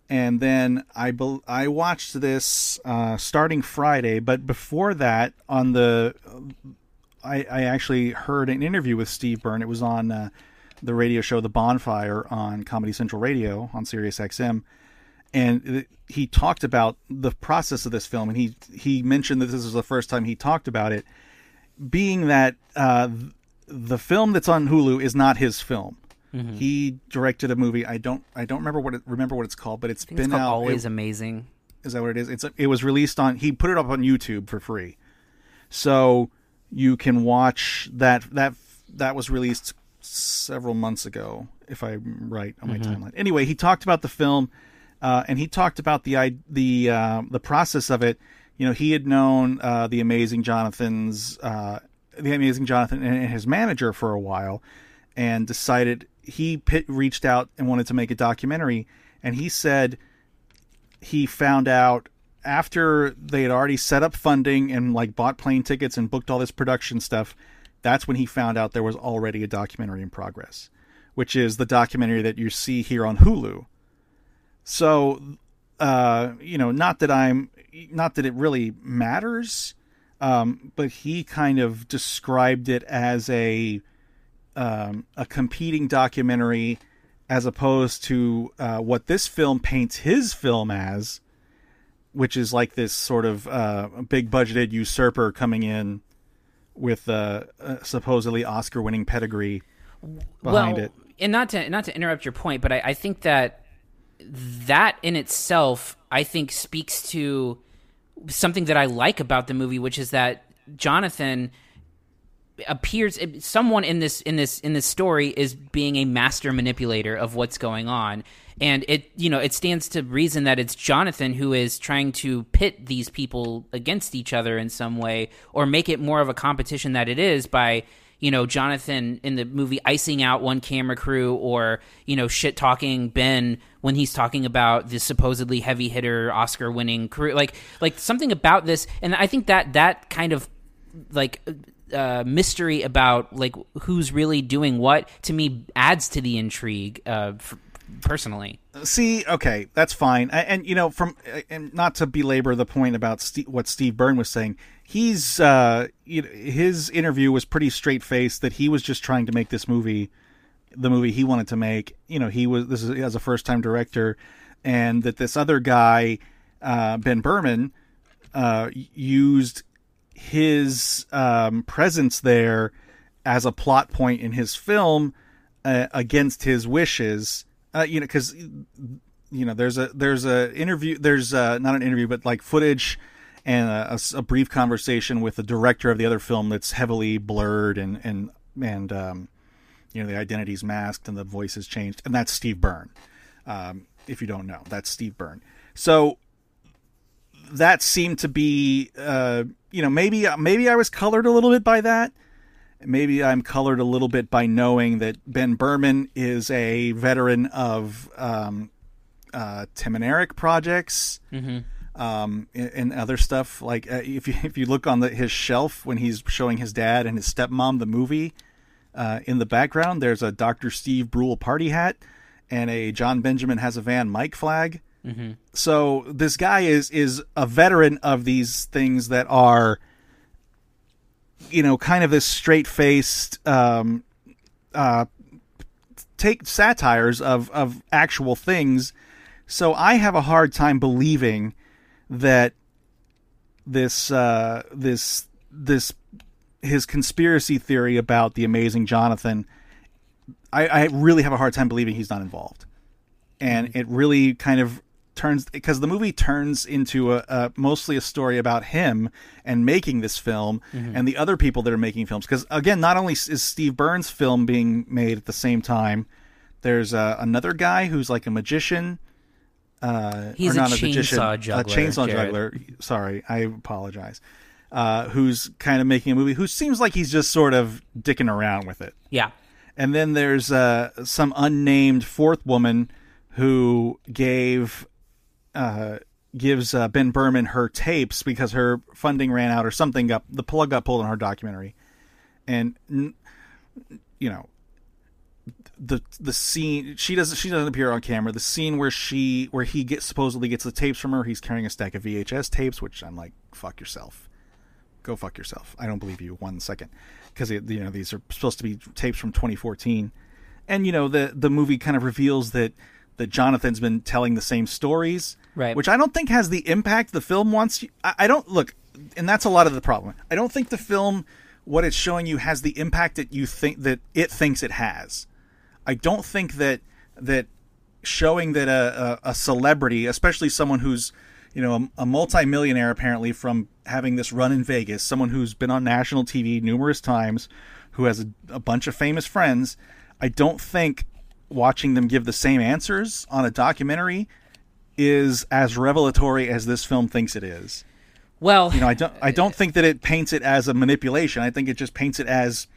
And then I bel I watched this uh, starting Friday, but before that, on the I, I actually heard an interview with Steve Byrne. It was on uh, the radio show The Bonfire on Comedy Central Radio on Sirius XM, and he talked about the process of this film. And he he mentioned that this is the first time he talked about it, being that uh, the film that's on Hulu is not his film. Mhm. He directed a movie. I don't I don't remember what it, remember what it's called, but it's think been it's called out. Always it- Amazing. Is that what it is? It's it was released on. He put it up on YouTube for free, so you can watch that. That that was released several months ago, if I'm right on my Mhm. timeline. Anyway, he talked about the film, uh, and he talked about the i- the uh, the process of it. You know, he had known uh, the amazing Johnathan's uh, the amazing Johnathan and his manager for a while, and decided he pit, reached out and wanted to make a documentary. And he said he found out after they had already set up funding and like bought plane tickets and booked all this production stuff that's when he found out there was already a documentary in progress which is the documentary that you see here on Hulu so uh you know not that I'm not that it really matters um but he kind of described it as a um a competing documentary as opposed to uh, what this film paints his film as, which is like this sort of uh, big budgeted usurper coming in with uh, a supposedly Oscar winning pedigree behind well, it. And not to not to interrupt your point, but I, I think that that in itself, I think speaks to something that I like about the movie, which is that Johnathan appears someone in this in this in this story is being a master manipulator of what's going on. And it you know it stands to reason that it's Johnathan who is trying to pit these people against each other in some way or make it more of a competition that it is by you know Johnathan in the movie icing out one camera crew or you know shit talking Ben when he's talking about the supposedly heavy hitter Oscar winning career like like something about this and I think that that kind of like uh, mystery about like who's really doing what to me adds to the intrigue uh, personally. See, okay, that's fine. And, and, you know, from and not to belabor the point about Steve, what Steve Byrne was saying, he's uh, you know, his interview was pretty straight faced that he was just trying to make this movie, the movie he wanted to make. You know, he was this is as a first time director, and that this other guy, uh, Ben Berman, uh, used his um, presence there as a plot point in his film uh, against his wishes. Uh, you know, because you know there's a there's a interview there's a, not an interview but like footage and a, a, brief conversation with the director of the other film that's heavily blurred and and and um, you know the identity's masked and the voice is changed and that's Steve Byrne. Um, if you don't know, that's Steve Byrne. So that seemed to be, uh, you know, maybe maybe I was colored a little bit by that. Maybe I'm colored a little bit by knowing that Ben Berman is a veteran of um, uh, Tim and Eric projects. Mm-hmm. Um, and, other stuff like uh, if you [LAUGHS] if you look on the, his shelf when he's showing his dad and his stepmom the movie, uh, in the background there's a Dr. Steve Brule party hat and a John Benjamin has a van Mike flag. Mm-hmm. So this guy is is a veteran of these things that are, you know, kind of this straight faced, um, uh, take satires of of actual things. So I have a hard time believing that this uh, this this his conspiracy theory about the amazing Johnathan. I, I really have a hard time believing he's not involved and it really kind of turns because the movie turns into a, a, mostly a story about him and making this film Mm-hmm. and the other people that are making films because again not only is Steve Byrne's film being made at the same time there's uh, another guy who's like a magician uh He's or a not a, magician chainsaw juggler, a chainsaw Jared. juggler sorry i apologize uh who's kind of making a movie who seems like he's just sort of dicking around with it Yeah. and then there's uh, some unnamed fourth woman who gave uh, gives uh, Ben Berman her tapes because her funding ran out or something got the plug got pulled on her documentary, and you know the the scene she doesn't she doesn't appear on camera. The scene where she where he gets supposedly gets the tapes from her. He's carrying a stack of VHS tapes, which I'm like fuck yourself, go fuck yourself. I don't believe you one second because you know these are supposed to be tapes from 2014, and you know the the movie kind of reveals that that Johnathan's been telling the same stories, Right. Which I don't think has the impact the film wants. You, I, I don't look, and that's a lot of the problem. I don't think the film, what it's showing you, has the impact that you think that it thinks it has. I don't think that that showing that a, a, a celebrity, especially someone who's you know a, a multimillionaire apparently from having this run in Vegas, someone who's been on national TV numerous times, who has a, a bunch of famous friends. I don't think watching them give the same answers on a documentary is as revelatory as this film thinks it is. Well, You know, I don't I don't think that it paints it as a manipulation. I think it just paints it as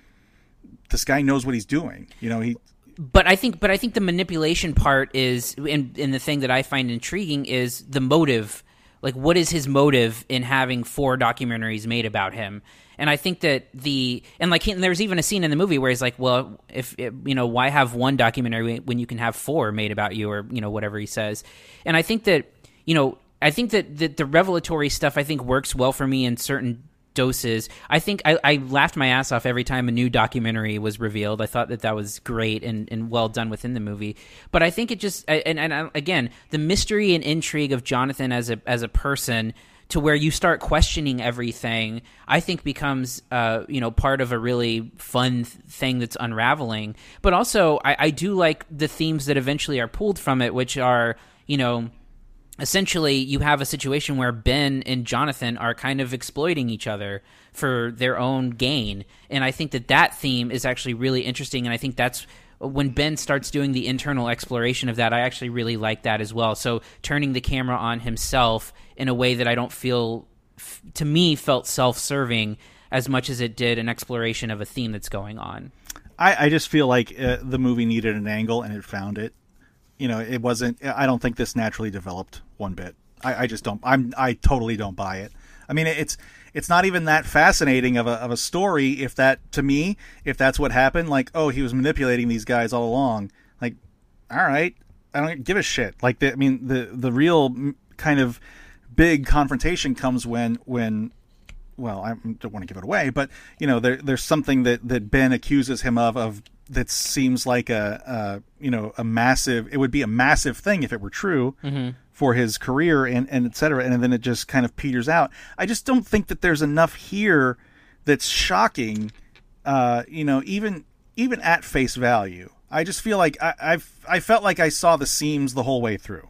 this guy knows what he's doing. You know, he but I think, but I think the manipulation part is, and, and the thing that I find intriguing is the motive. Like, what is his motive in having four documentaries made about him? And I think that the and like and there's even a scene in the movie where he's like, well, if you know, why have one documentary when you can have four made about you, or you know, whatever he says. And I think that you know, I think that the, the revelatory stuff I think works well for me in certain doses. I think I, I laughed my ass off every time a new documentary was revealed. I thought that that was great and, and well done within the movie. But I think it just and, and again the mystery and intrigue of Johnathan as a as a person to where you start questioning everything. I think becomes uh, you know part of a really fun th- thing that's unraveling. But also I, I do like the themes that eventually are pulled from it, which are you know essentially you have a situation where Ben and Johnathan are kind of exploiting each other for their own gain. And I think that that theme is actually really interesting. And I think that's when Ben starts doing the internal exploration of that, I actually really like that as well. So turning the camera on himself in a way that I don't feel, to me, felt self serving as much as it did an exploration of a theme that's going on. I, I just feel like uh, the movie needed an angle and it found it. You know, it wasn't. I don't think this naturally developed one bit. I, I just don't. I'm. I totally don't buy it. I mean, it's it's not even that fascinating of a of a story. If that to me, if that's what happened, like oh, he was manipulating these guys all along. Like, all right, I don't give a shit. Like, the, I mean, the the real kind of big confrontation comes when when well, I don't want to give it away, but you know, there, there's something that, that Ben accuses him of of that seems like a, a you know a massive. It would be a massive thing if it were true mm-hmm. for his career and and et cetera, and then it just kind of peters out. I just don't think that there's enough here that's shocking. Uh, you know, even even at face value, I just feel like I, I've I felt like I saw the seams the whole way through.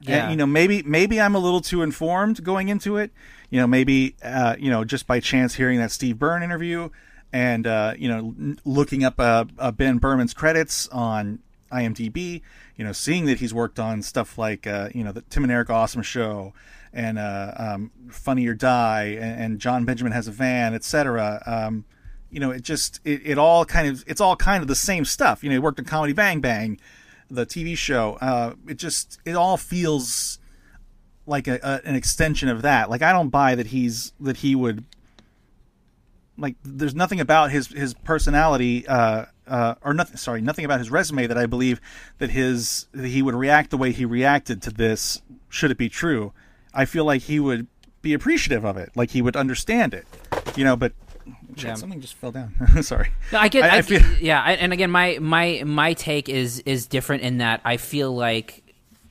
Yeah. And, you know, maybe maybe I'm a little too informed going into it. You know, maybe uh, you know just by chance hearing that Steve Byrne interview and uh, you know n- looking up uh, uh, Ben Berman's credits on IMDb. You know, seeing that he's worked on stuff like uh, you know the Tim and Eric Awesome Show and uh, um, Funny or Die and, and John Benjamin Has a Van, etc. Um, you know, it just it, it all kind of it's all kind of the same stuff. You know, he worked on Comedy Bang Bang the TV show. Uh, it just it all feels like a, a, an extension of that. Like I don't buy that he's that he would like. There's nothing about his his personality. Uh, uh, or nothing. Sorry, nothing about his resume that I believe that his that he would react the way he reacted to this. Should it be true, I feel like he would be appreciative of it. Like he would understand it. You know, but Shit, Yeah. something just fell down. [LAUGHS] Sorry. No, I get. I, I, I feel, yeah, and again, my my my take is is different in that I feel like.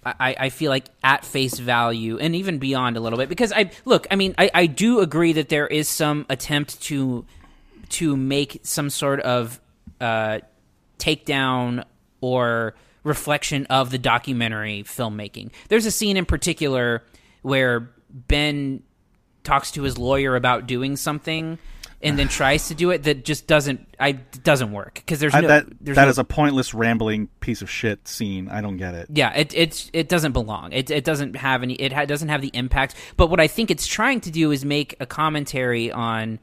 I, I feel like at face value and even beyond a little bit because I look I mean I, I do agree that there is some attempt to to make some sort of uh, takedown or reflection of the documentary filmmaking. There's a scene in particular where Ben talks to his lawyer about doing something and then tries to do it that just doesn't I doesn't work because there's I, no that there's that no, is a pointless rambling piece of shit scene. I don't get it. yeah it it it doesn't belong it it doesn't have any it ha- doesn't have the impact but what I think it's trying to do is make a commentary on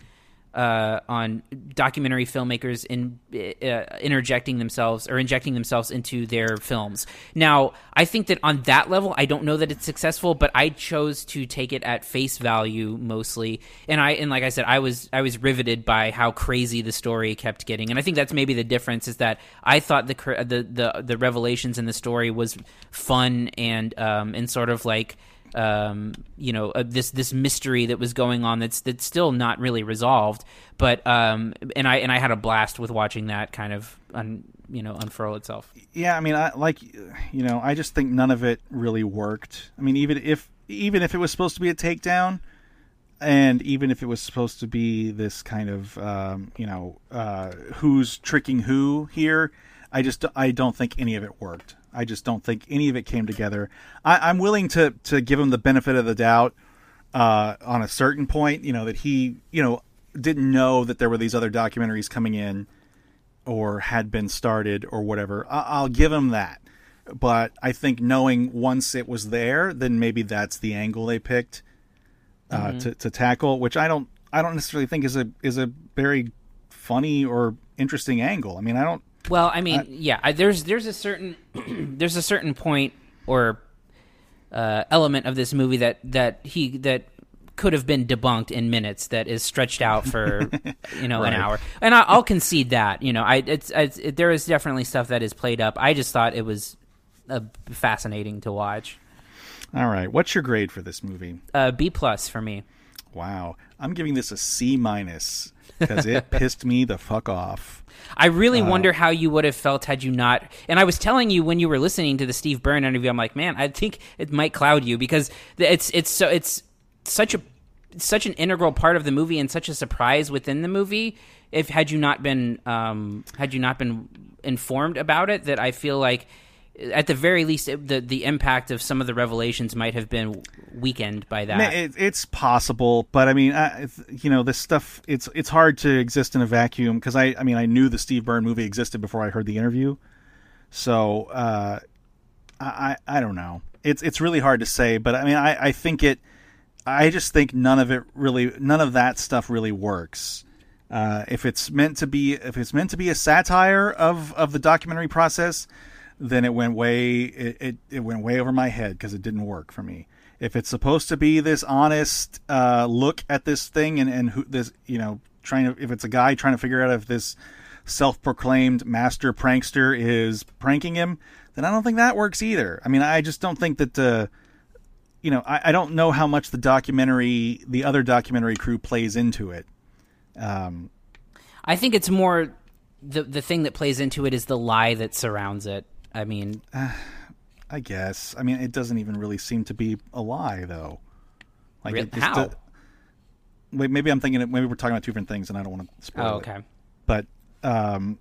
uh, on documentary filmmakers in uh, interjecting themselves or injecting themselves into their films. Now, I think that on that level, I don't know that it's successful, but I chose to take it at face value mostly. And I and like I said, I was I was riveted by how crazy the story kept getting, and I think that's maybe the difference is that I thought the the the, the revelations in the story was fun and um and sort of like um, you know, uh, this this mystery that was going on that's that's still not really resolved. But um, and I and I had a blast with watching that kind of un, you know unfurl itself. Yeah, I mean, I like you know, I just think none of it really worked. I mean, even if even if it was supposed to be a takedown, and even if it was supposed to be this kind of um, you know uh, who's tricking who here, I just I don't think any of it worked. I just don't think any of it came together. I, I'm willing to to give him the benefit of the doubt uh, on a certain point. You know that he you know didn't know that there were these other documentaries coming in or had been started or whatever. I- I'll give him that. But I think knowing once it was there, then maybe that's the angle they picked uh, Mhm. to, to tackle, which I don't I don't necessarily think is a is a very funny or interesting angle. I mean, I don't Well, I mean, yeah, I, there's there's a certain [CLEARS THROAT] there's a certain point or uh, element of this movie that that he that could have been debunked in minutes that is stretched out for you know an hour, and I, I'll concede that you know I it's, it's it, there is definitely stuff that is played up. I just thought it was uh, fascinating to watch. All right, what's your grade for this movie? Uh, B plus for me. Wow, I'm giving this a C minus because it [LAUGHS] pissed me the fuck off. I really Uh, wonder how you would have felt had you not. And I was telling you when you were listening to the Steve Byrne interview, I'm like, man, I think it might cloud you because it's it's so it's such a such an integral part of the movie and such a surprise within the movie. If had you not been um, had you not been informed about it, that I feel like at the very least, it, the the impact of some of the revelations might have been weakened by that. It, it's possible, but I mean, I, you know, this stuff. It's it's hard to exist in a vacuum because I I mean I knew the Steve Byrne movie existed before I heard the interview, so uh, I I I don't know. It's it's really hard to say, but I mean I I think it. I just think none of it really, none of that stuff really works. Uh, if it's meant to be, if it's meant to be a satire of of the documentary process, then it went way it it, it went way over my head because it didn't work for me. If it's supposed to be this honest uh, look at this thing and and who this you know trying to if it's a guy trying to figure out if this self-proclaimed master prankster is pranking him, then I don't think that works either. I mean, I just don't think that uh, you know I, I don't know how much the documentary the other documentary crew plays into it. Um, I think it's more the the thing that plays into it is the lie that surrounds it. I mean, [SIGHS] I guess. I mean, it doesn't even really seem to be a lie, though. Like Real- it how? do- wait, maybe I'm thinking. Maybe we're talking about two different things, and I don't want to spoil Oh, it. okay. But um,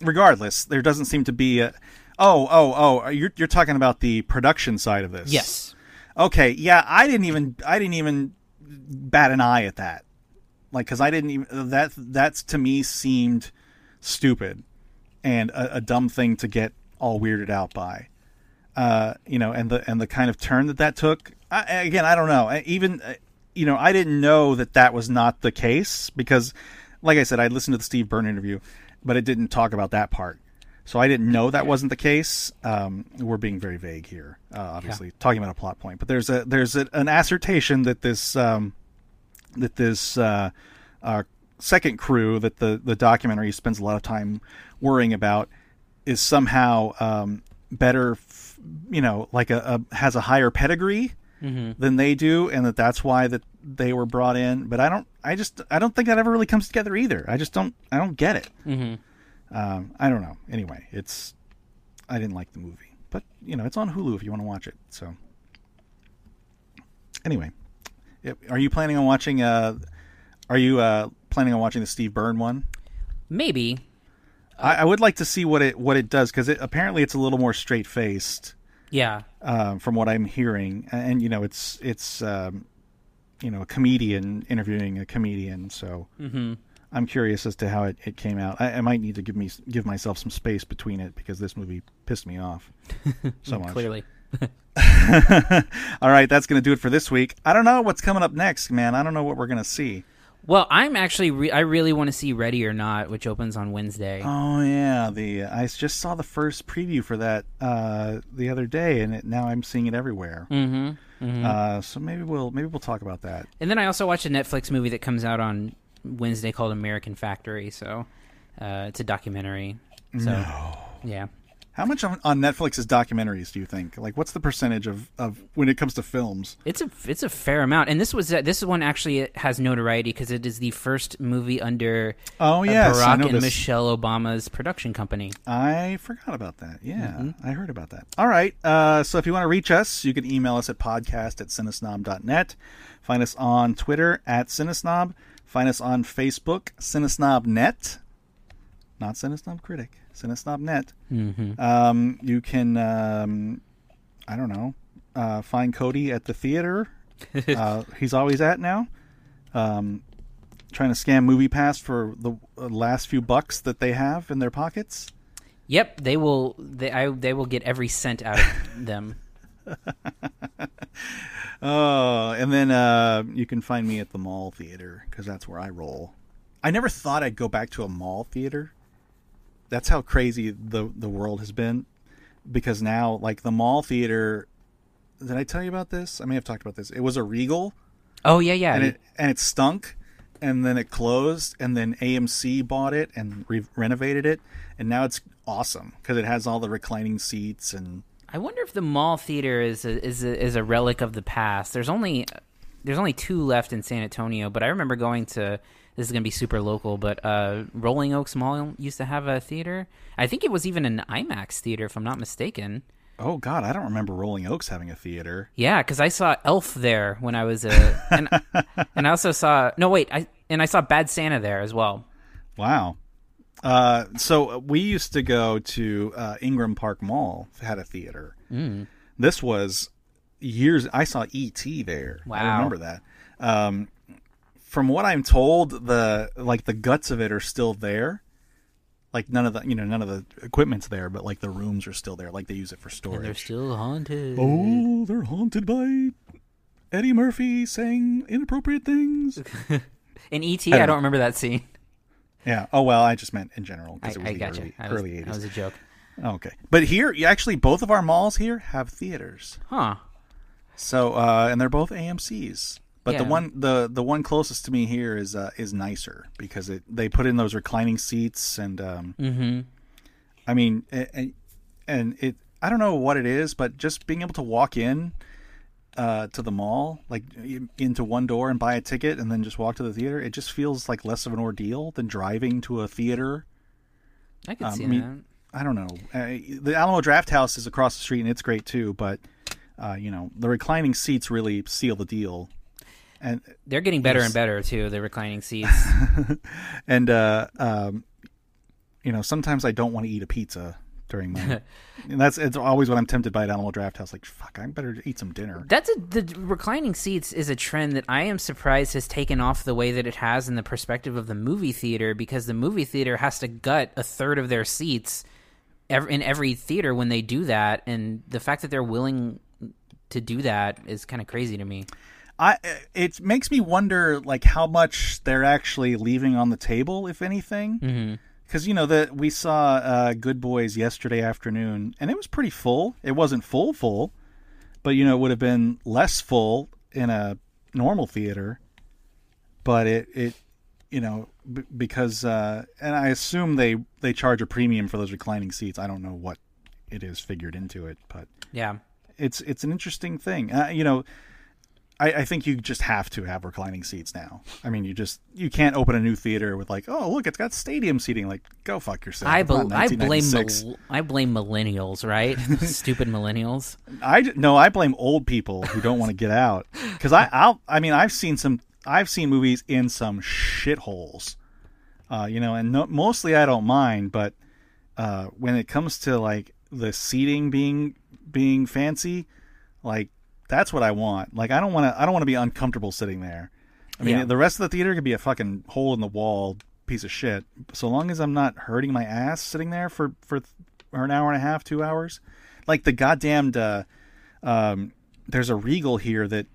regardless, there doesn't seem to be a. Oh, oh, oh! You're you're talking about the production side of this. Yes. Okay. Yeah, I didn't even I didn't even bat an eye at that. Like, because I didn't even that that's to me seemed stupid and a, a dumb thing to get all weirded out by. Uh, you know, and the and the kind of turn that that took. I, again, I don't know. Even uh, you know, I didn't know that that was not the case because, like I said, I listened to the Steve Byrne interview, but it didn't talk about that part. So I didn't know that wasn't the case. Um, we're being very vague here, uh, obviously talking about a plot point. But there's a there's a, an assertion that this um, that this uh, uh, second crew that the the documentary spends a lot of time worrying about is somehow um, better, f- you know, like a, a has a higher pedigree Mhm. than they do, and that that's why that they were brought in. But I don't, I just, I don't think that ever really comes together either. I just don't, I don't get it. Mhm. Um, I don't know. Anyway, it's, I didn't like the movie, but you know, it's on Hulu if you want to watch it. So, anyway, Yep. are you planning on watching? Uh, are you uh, planning on watching the Steve Byrne one? maybe. I, I would like to see what it what it does because it, apparently it's a little more straight faced. Yeah. Um, from what I'm hearing, and, and, you know, it's it's um, you know a comedian interviewing a comedian, so Mhm. I'm curious as to how it, it came out. I, I might need to give me give myself some space between it because this movie pissed me off [LAUGHS] so much. Clearly. [LAUGHS] All right, that's going to do it for this week. I don't know what's coming up next, man. I don't know what we're going to see. Well, I'm actually re- I really want to see Ready or Not, which opens on Wednesday. Oh yeah, the I just saw the first preview for that uh, the other day, and it, now I'm seeing it everywhere. Mhm, mhm. Uh, so maybe we'll maybe we'll talk about that. And then I also watched a Netflix movie that comes out on Wednesday called American Factory. So uh, it's a documentary. So, No. Yeah. How much on, on Netflix's documentaries do you think? Like, what's the percentage of, of when it comes to films? It's a it's a fair amount, and this was uh, this one actually has notoriety because it is the first movie under Oh, uh, yes, Barack and this. Michelle Obama's production company. I forgot about that. Yeah, Mm-hmm. I heard about that. All right. Uh, so if you want to reach us, you can email us at podcast at cinesnob.net. Find us on Twitter at cinesnob. Find us on Facebook, cinesnobnet. Not cinesnob critic, cinesnobnet. Mhm. Um, you can, um, I don't know, uh, find Cody at the theater. [LAUGHS] uh, he's always at now. Um, trying to scam MoviePass for the uh, last few bucks that they have in their pockets. Yep, they will. They I, they will get every cent out of [LAUGHS] them. Oh, and then uh, you can find me at the mall theater because that's where I roll. I never thought I'd go back to a mall theater. That's how crazy the the world has been. Because now, like the mall theater, did I tell you about this? I may have talked about this. It was a Regal. Oh yeah, yeah. and it and it stunk, and then it closed, and then AMC bought it and re- renovated it, and now it's awesome because it has all the reclining seats and I wonder if the mall theater is a, is a, is a relic of the past. There's only there's only two left in San Antonio, but I remember going to this is going to be super local, but uh, Rolling Oaks Mall used to have a theater. I think it was even an IMAX theater, if I'm not mistaken. oh god, I don't remember Rolling Oaks having a theater. Yeah, because I saw Elf there when I was a, [LAUGHS] and, and I also saw no wait, I and I saw Bad Santa there as well. Wow. Uh, so we used to go to uh, Ingram Park Mall. Had a theater. Mm. This was years. I saw E.T. there. Wow. I remember that. Um, from what I'm told, the like the guts of it are still there. Like none of the you know none of the equipment's there, but like the rooms are still there. Like they use it for storage. And they're still haunted. Oh, they're haunted by Eddie Murphy saying inappropriate things. [LAUGHS] In ET, I I don't remember that scene. Yeah. Oh well, I just meant in general I, because it was I the gotcha. early, I was, early 80s. That was a joke. Okay, but here, actually, both of our malls here have theaters. Huh. So, uh, and they're both AMC's. But the one, the the one closest to me here is uh, is nicer because it they put in those reclining seats and um, Mhm. I mean, and, and it I don't know what it is, but just being able to walk in uh, to the mall, like into one door and buy a ticket, and then just walk to the theater, it just feels like less of an ordeal than driving to a theater. I could Um, see I mean, I don't know. Uh, the Alamo Drafthouse is across the street, and it's great too. But uh, you know, the reclining seats really seal the deal. And They're getting better and better too. The reclining [LAUGHS] seats. and uh, um, you know, sometimes I don't want to eat a pizza during my. [LAUGHS] and that's it's always when I'm tempted by an Animal Draft House. Like, fuck, I better eat some dinner. That's a, the reclining seats is a trend that I am surprised has taken off the way that it has in the perspective of the movie theater because the movie theater has to gut a third of their seats in every theater when they do that, and the fact that they're willing to do that is kind of crazy to me. I it makes me wonder like how much they're actually leaving on the table, if anything. Mm-hmm. Because you know that we saw uh, Good Boys yesterday afternoon, and it was pretty full. It wasn't full full, but you know it would have been less full in a normal theater. But it it you know b- because uh, and I assume they they charge a premium for those reclining seats. I don't know what it is figured into it, but Yeah. it's it's an interesting thing. Uh, you know, I, I think you just have to have reclining seats now. I mean, you just you can't open a new theater with like, oh look, it's got stadium seating. Like, go fuck yourself. I, It's I blame mil- I blame millennials, right? [LAUGHS] Stupid millennials. I no, I blame old people who don't want to get out [LAUGHS] because I I'll I mean I've seen some I've seen movies in some shitholes, uh, you know, and no, mostly I don't mind, but uh, when it comes to like the seating being being fancy, like that's what I want. Like I don't want to I don't want to be uncomfortable sitting there. I mean, Yeah. the rest of the theater could be a fucking hole in the wall piece of shit. So long as I'm not hurting my ass sitting there for for, for an hour and a half, two hours, like the goddamn Uh, um, there's a Regal here that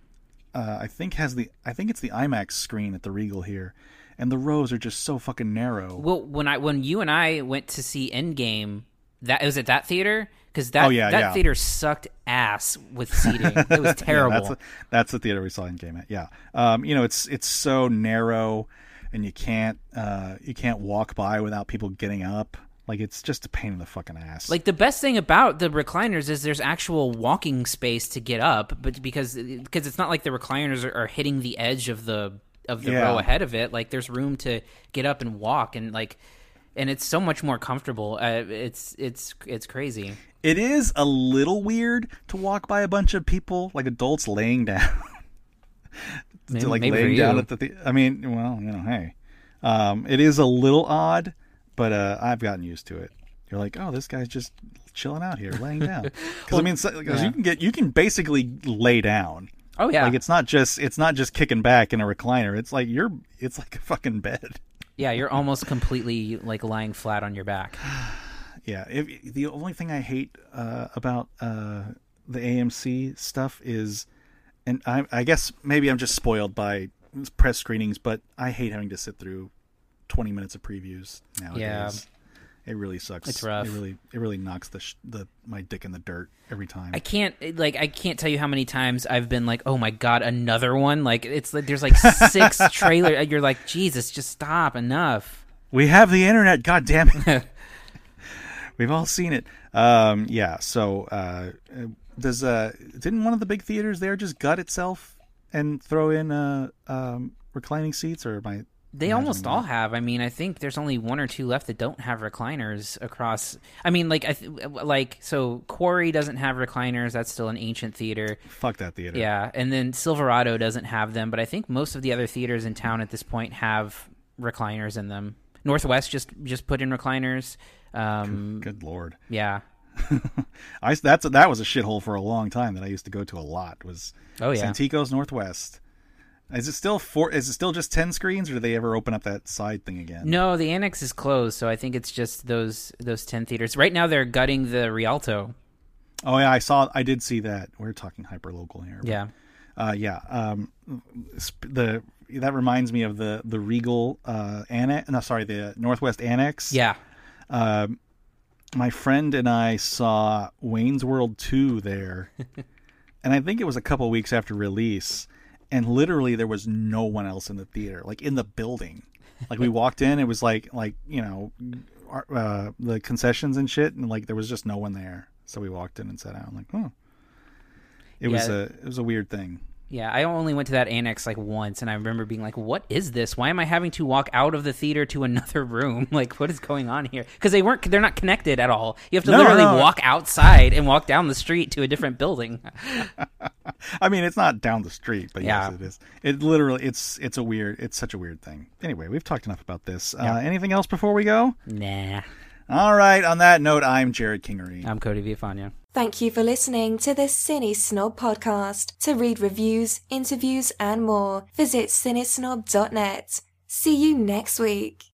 uh, I think has the I think it's the IMAX screen at the Regal here, and the rows are just so fucking narrow. Well, when I when you and I went to see Endgame, that it was at that theater because that Oh, yeah, that yeah. theater sucked ass with seating. it was terrible. [LAUGHS] Yeah, that's, the, that's the theater we saw Endgame at. Yeah, um, you know it's it's so narrow, and you can't uh, you can't walk by without people getting up. Like it's just a pain in the fucking ass. Like the best thing about the recliners is there's actual walking space to get up, but because because it's not like the recliners are, are hitting the edge of the of the Yeah. row ahead of it. Like there's room to get up and walk, and like and it's so much more comfortable. Uh, it's it's it's crazy. It is a little weird to walk by a bunch of people, like adults laying down. [LAUGHS] Maybe- to like maybe for laying down at the, the. I mean, well, you know, hey, um, it is a little odd, but uh, I've gotten used to it. You're like, oh, this guy's just chilling out here, laying down. [LAUGHS] Because I mean, so, 'cause yeah. you can get, you can basically lay down. Oh yeah, Like it's not just, it's not just kicking back in a recliner. It's like you're, it's like a fucking bed. yeah. You're [LAUGHS] almost completely like lying flat on your back. [SIGHS] Yeah, if, the only thing I hate uh, about uh, the AMC stuff is, and I, I guess maybe I'm just spoiled by press screenings, but I hate having to sit through 20 minutes of previews nowadays. Yeah. It really sucks. It's rough. It really, it really knocks the sh- the my dick in the dirt every time. I can't like I can't tell you how many times I've been like, oh my god, another one. Like it's like there's like six [LAUGHS] trailer. You're like, Jesus, just stop, enough. We have the internet. God damn it. [LAUGHS] We've all seen it. Um, yeah. So uh, does uh, didn't one of the big theaters there just gut itself and throw in uh, um, reclining seats, or my They almost that? all have. I mean, I think there's only one or two left that don't have recliners across. I mean, like I th- like so Quarry doesn't have recliners. That's still an ancient theater. Fuck that theater. Yeah, and then Silverado doesn't have them, but I think most of the other theaters in town at this point have recliners in them. Northwest just just put in recliners. Um, Good lord. Yeah. [LAUGHS] I that's that was a shithole for a long time that I used to go to a lot. Was Oh, yeah. Santikos Northwest. Is it still four? Is it still just ten screens, or do they ever open up that side thing again? No, the annex is closed, so I think it's just those those ten theaters. Right now, they're gutting the Rialto. Oh yeah, I saw. I did see that. We're talking hyper local here. but, Yeah. Uh, yeah. Um, the that reminds me of the the Regal uh, annex. No, sorry, the Northwest Annex. Yeah. Um, my friend and I saw Wayne's World two there, [LAUGHS] and I think it was a couple weeks after release. And literally, there was no one else in the theater, like in the building. Like we walked in, it was like like you know, uh, the concessions and shit, and like there was just no one there. So we walked in and sat down. Like, oh, it was a it was a weird thing. Yeah, I only went to that annex like once, and I remember being like, "What is this? Why am I having to walk out of the theater to [LAUGHS] another room? [LAUGHS] Like, what is going on here?" Because they weren't—they're not connected at all. You have to No, literally no. walk outside and walk down the street to a different building. [LAUGHS] I mean, it's not down the street, but Yeah. yes, it is. It literally, it's it's a weird, it's such a weird thing. Anyway, we've talked enough about this. Yeah. Uh, anything else before we go? Nah. All right. On that note, I'm Jerrod Kingery. I'm Cody Villafana. Thank you for listening to the CineSnob podcast. To read reviews, interviews, and more, visit cinesnob.net. See you next week.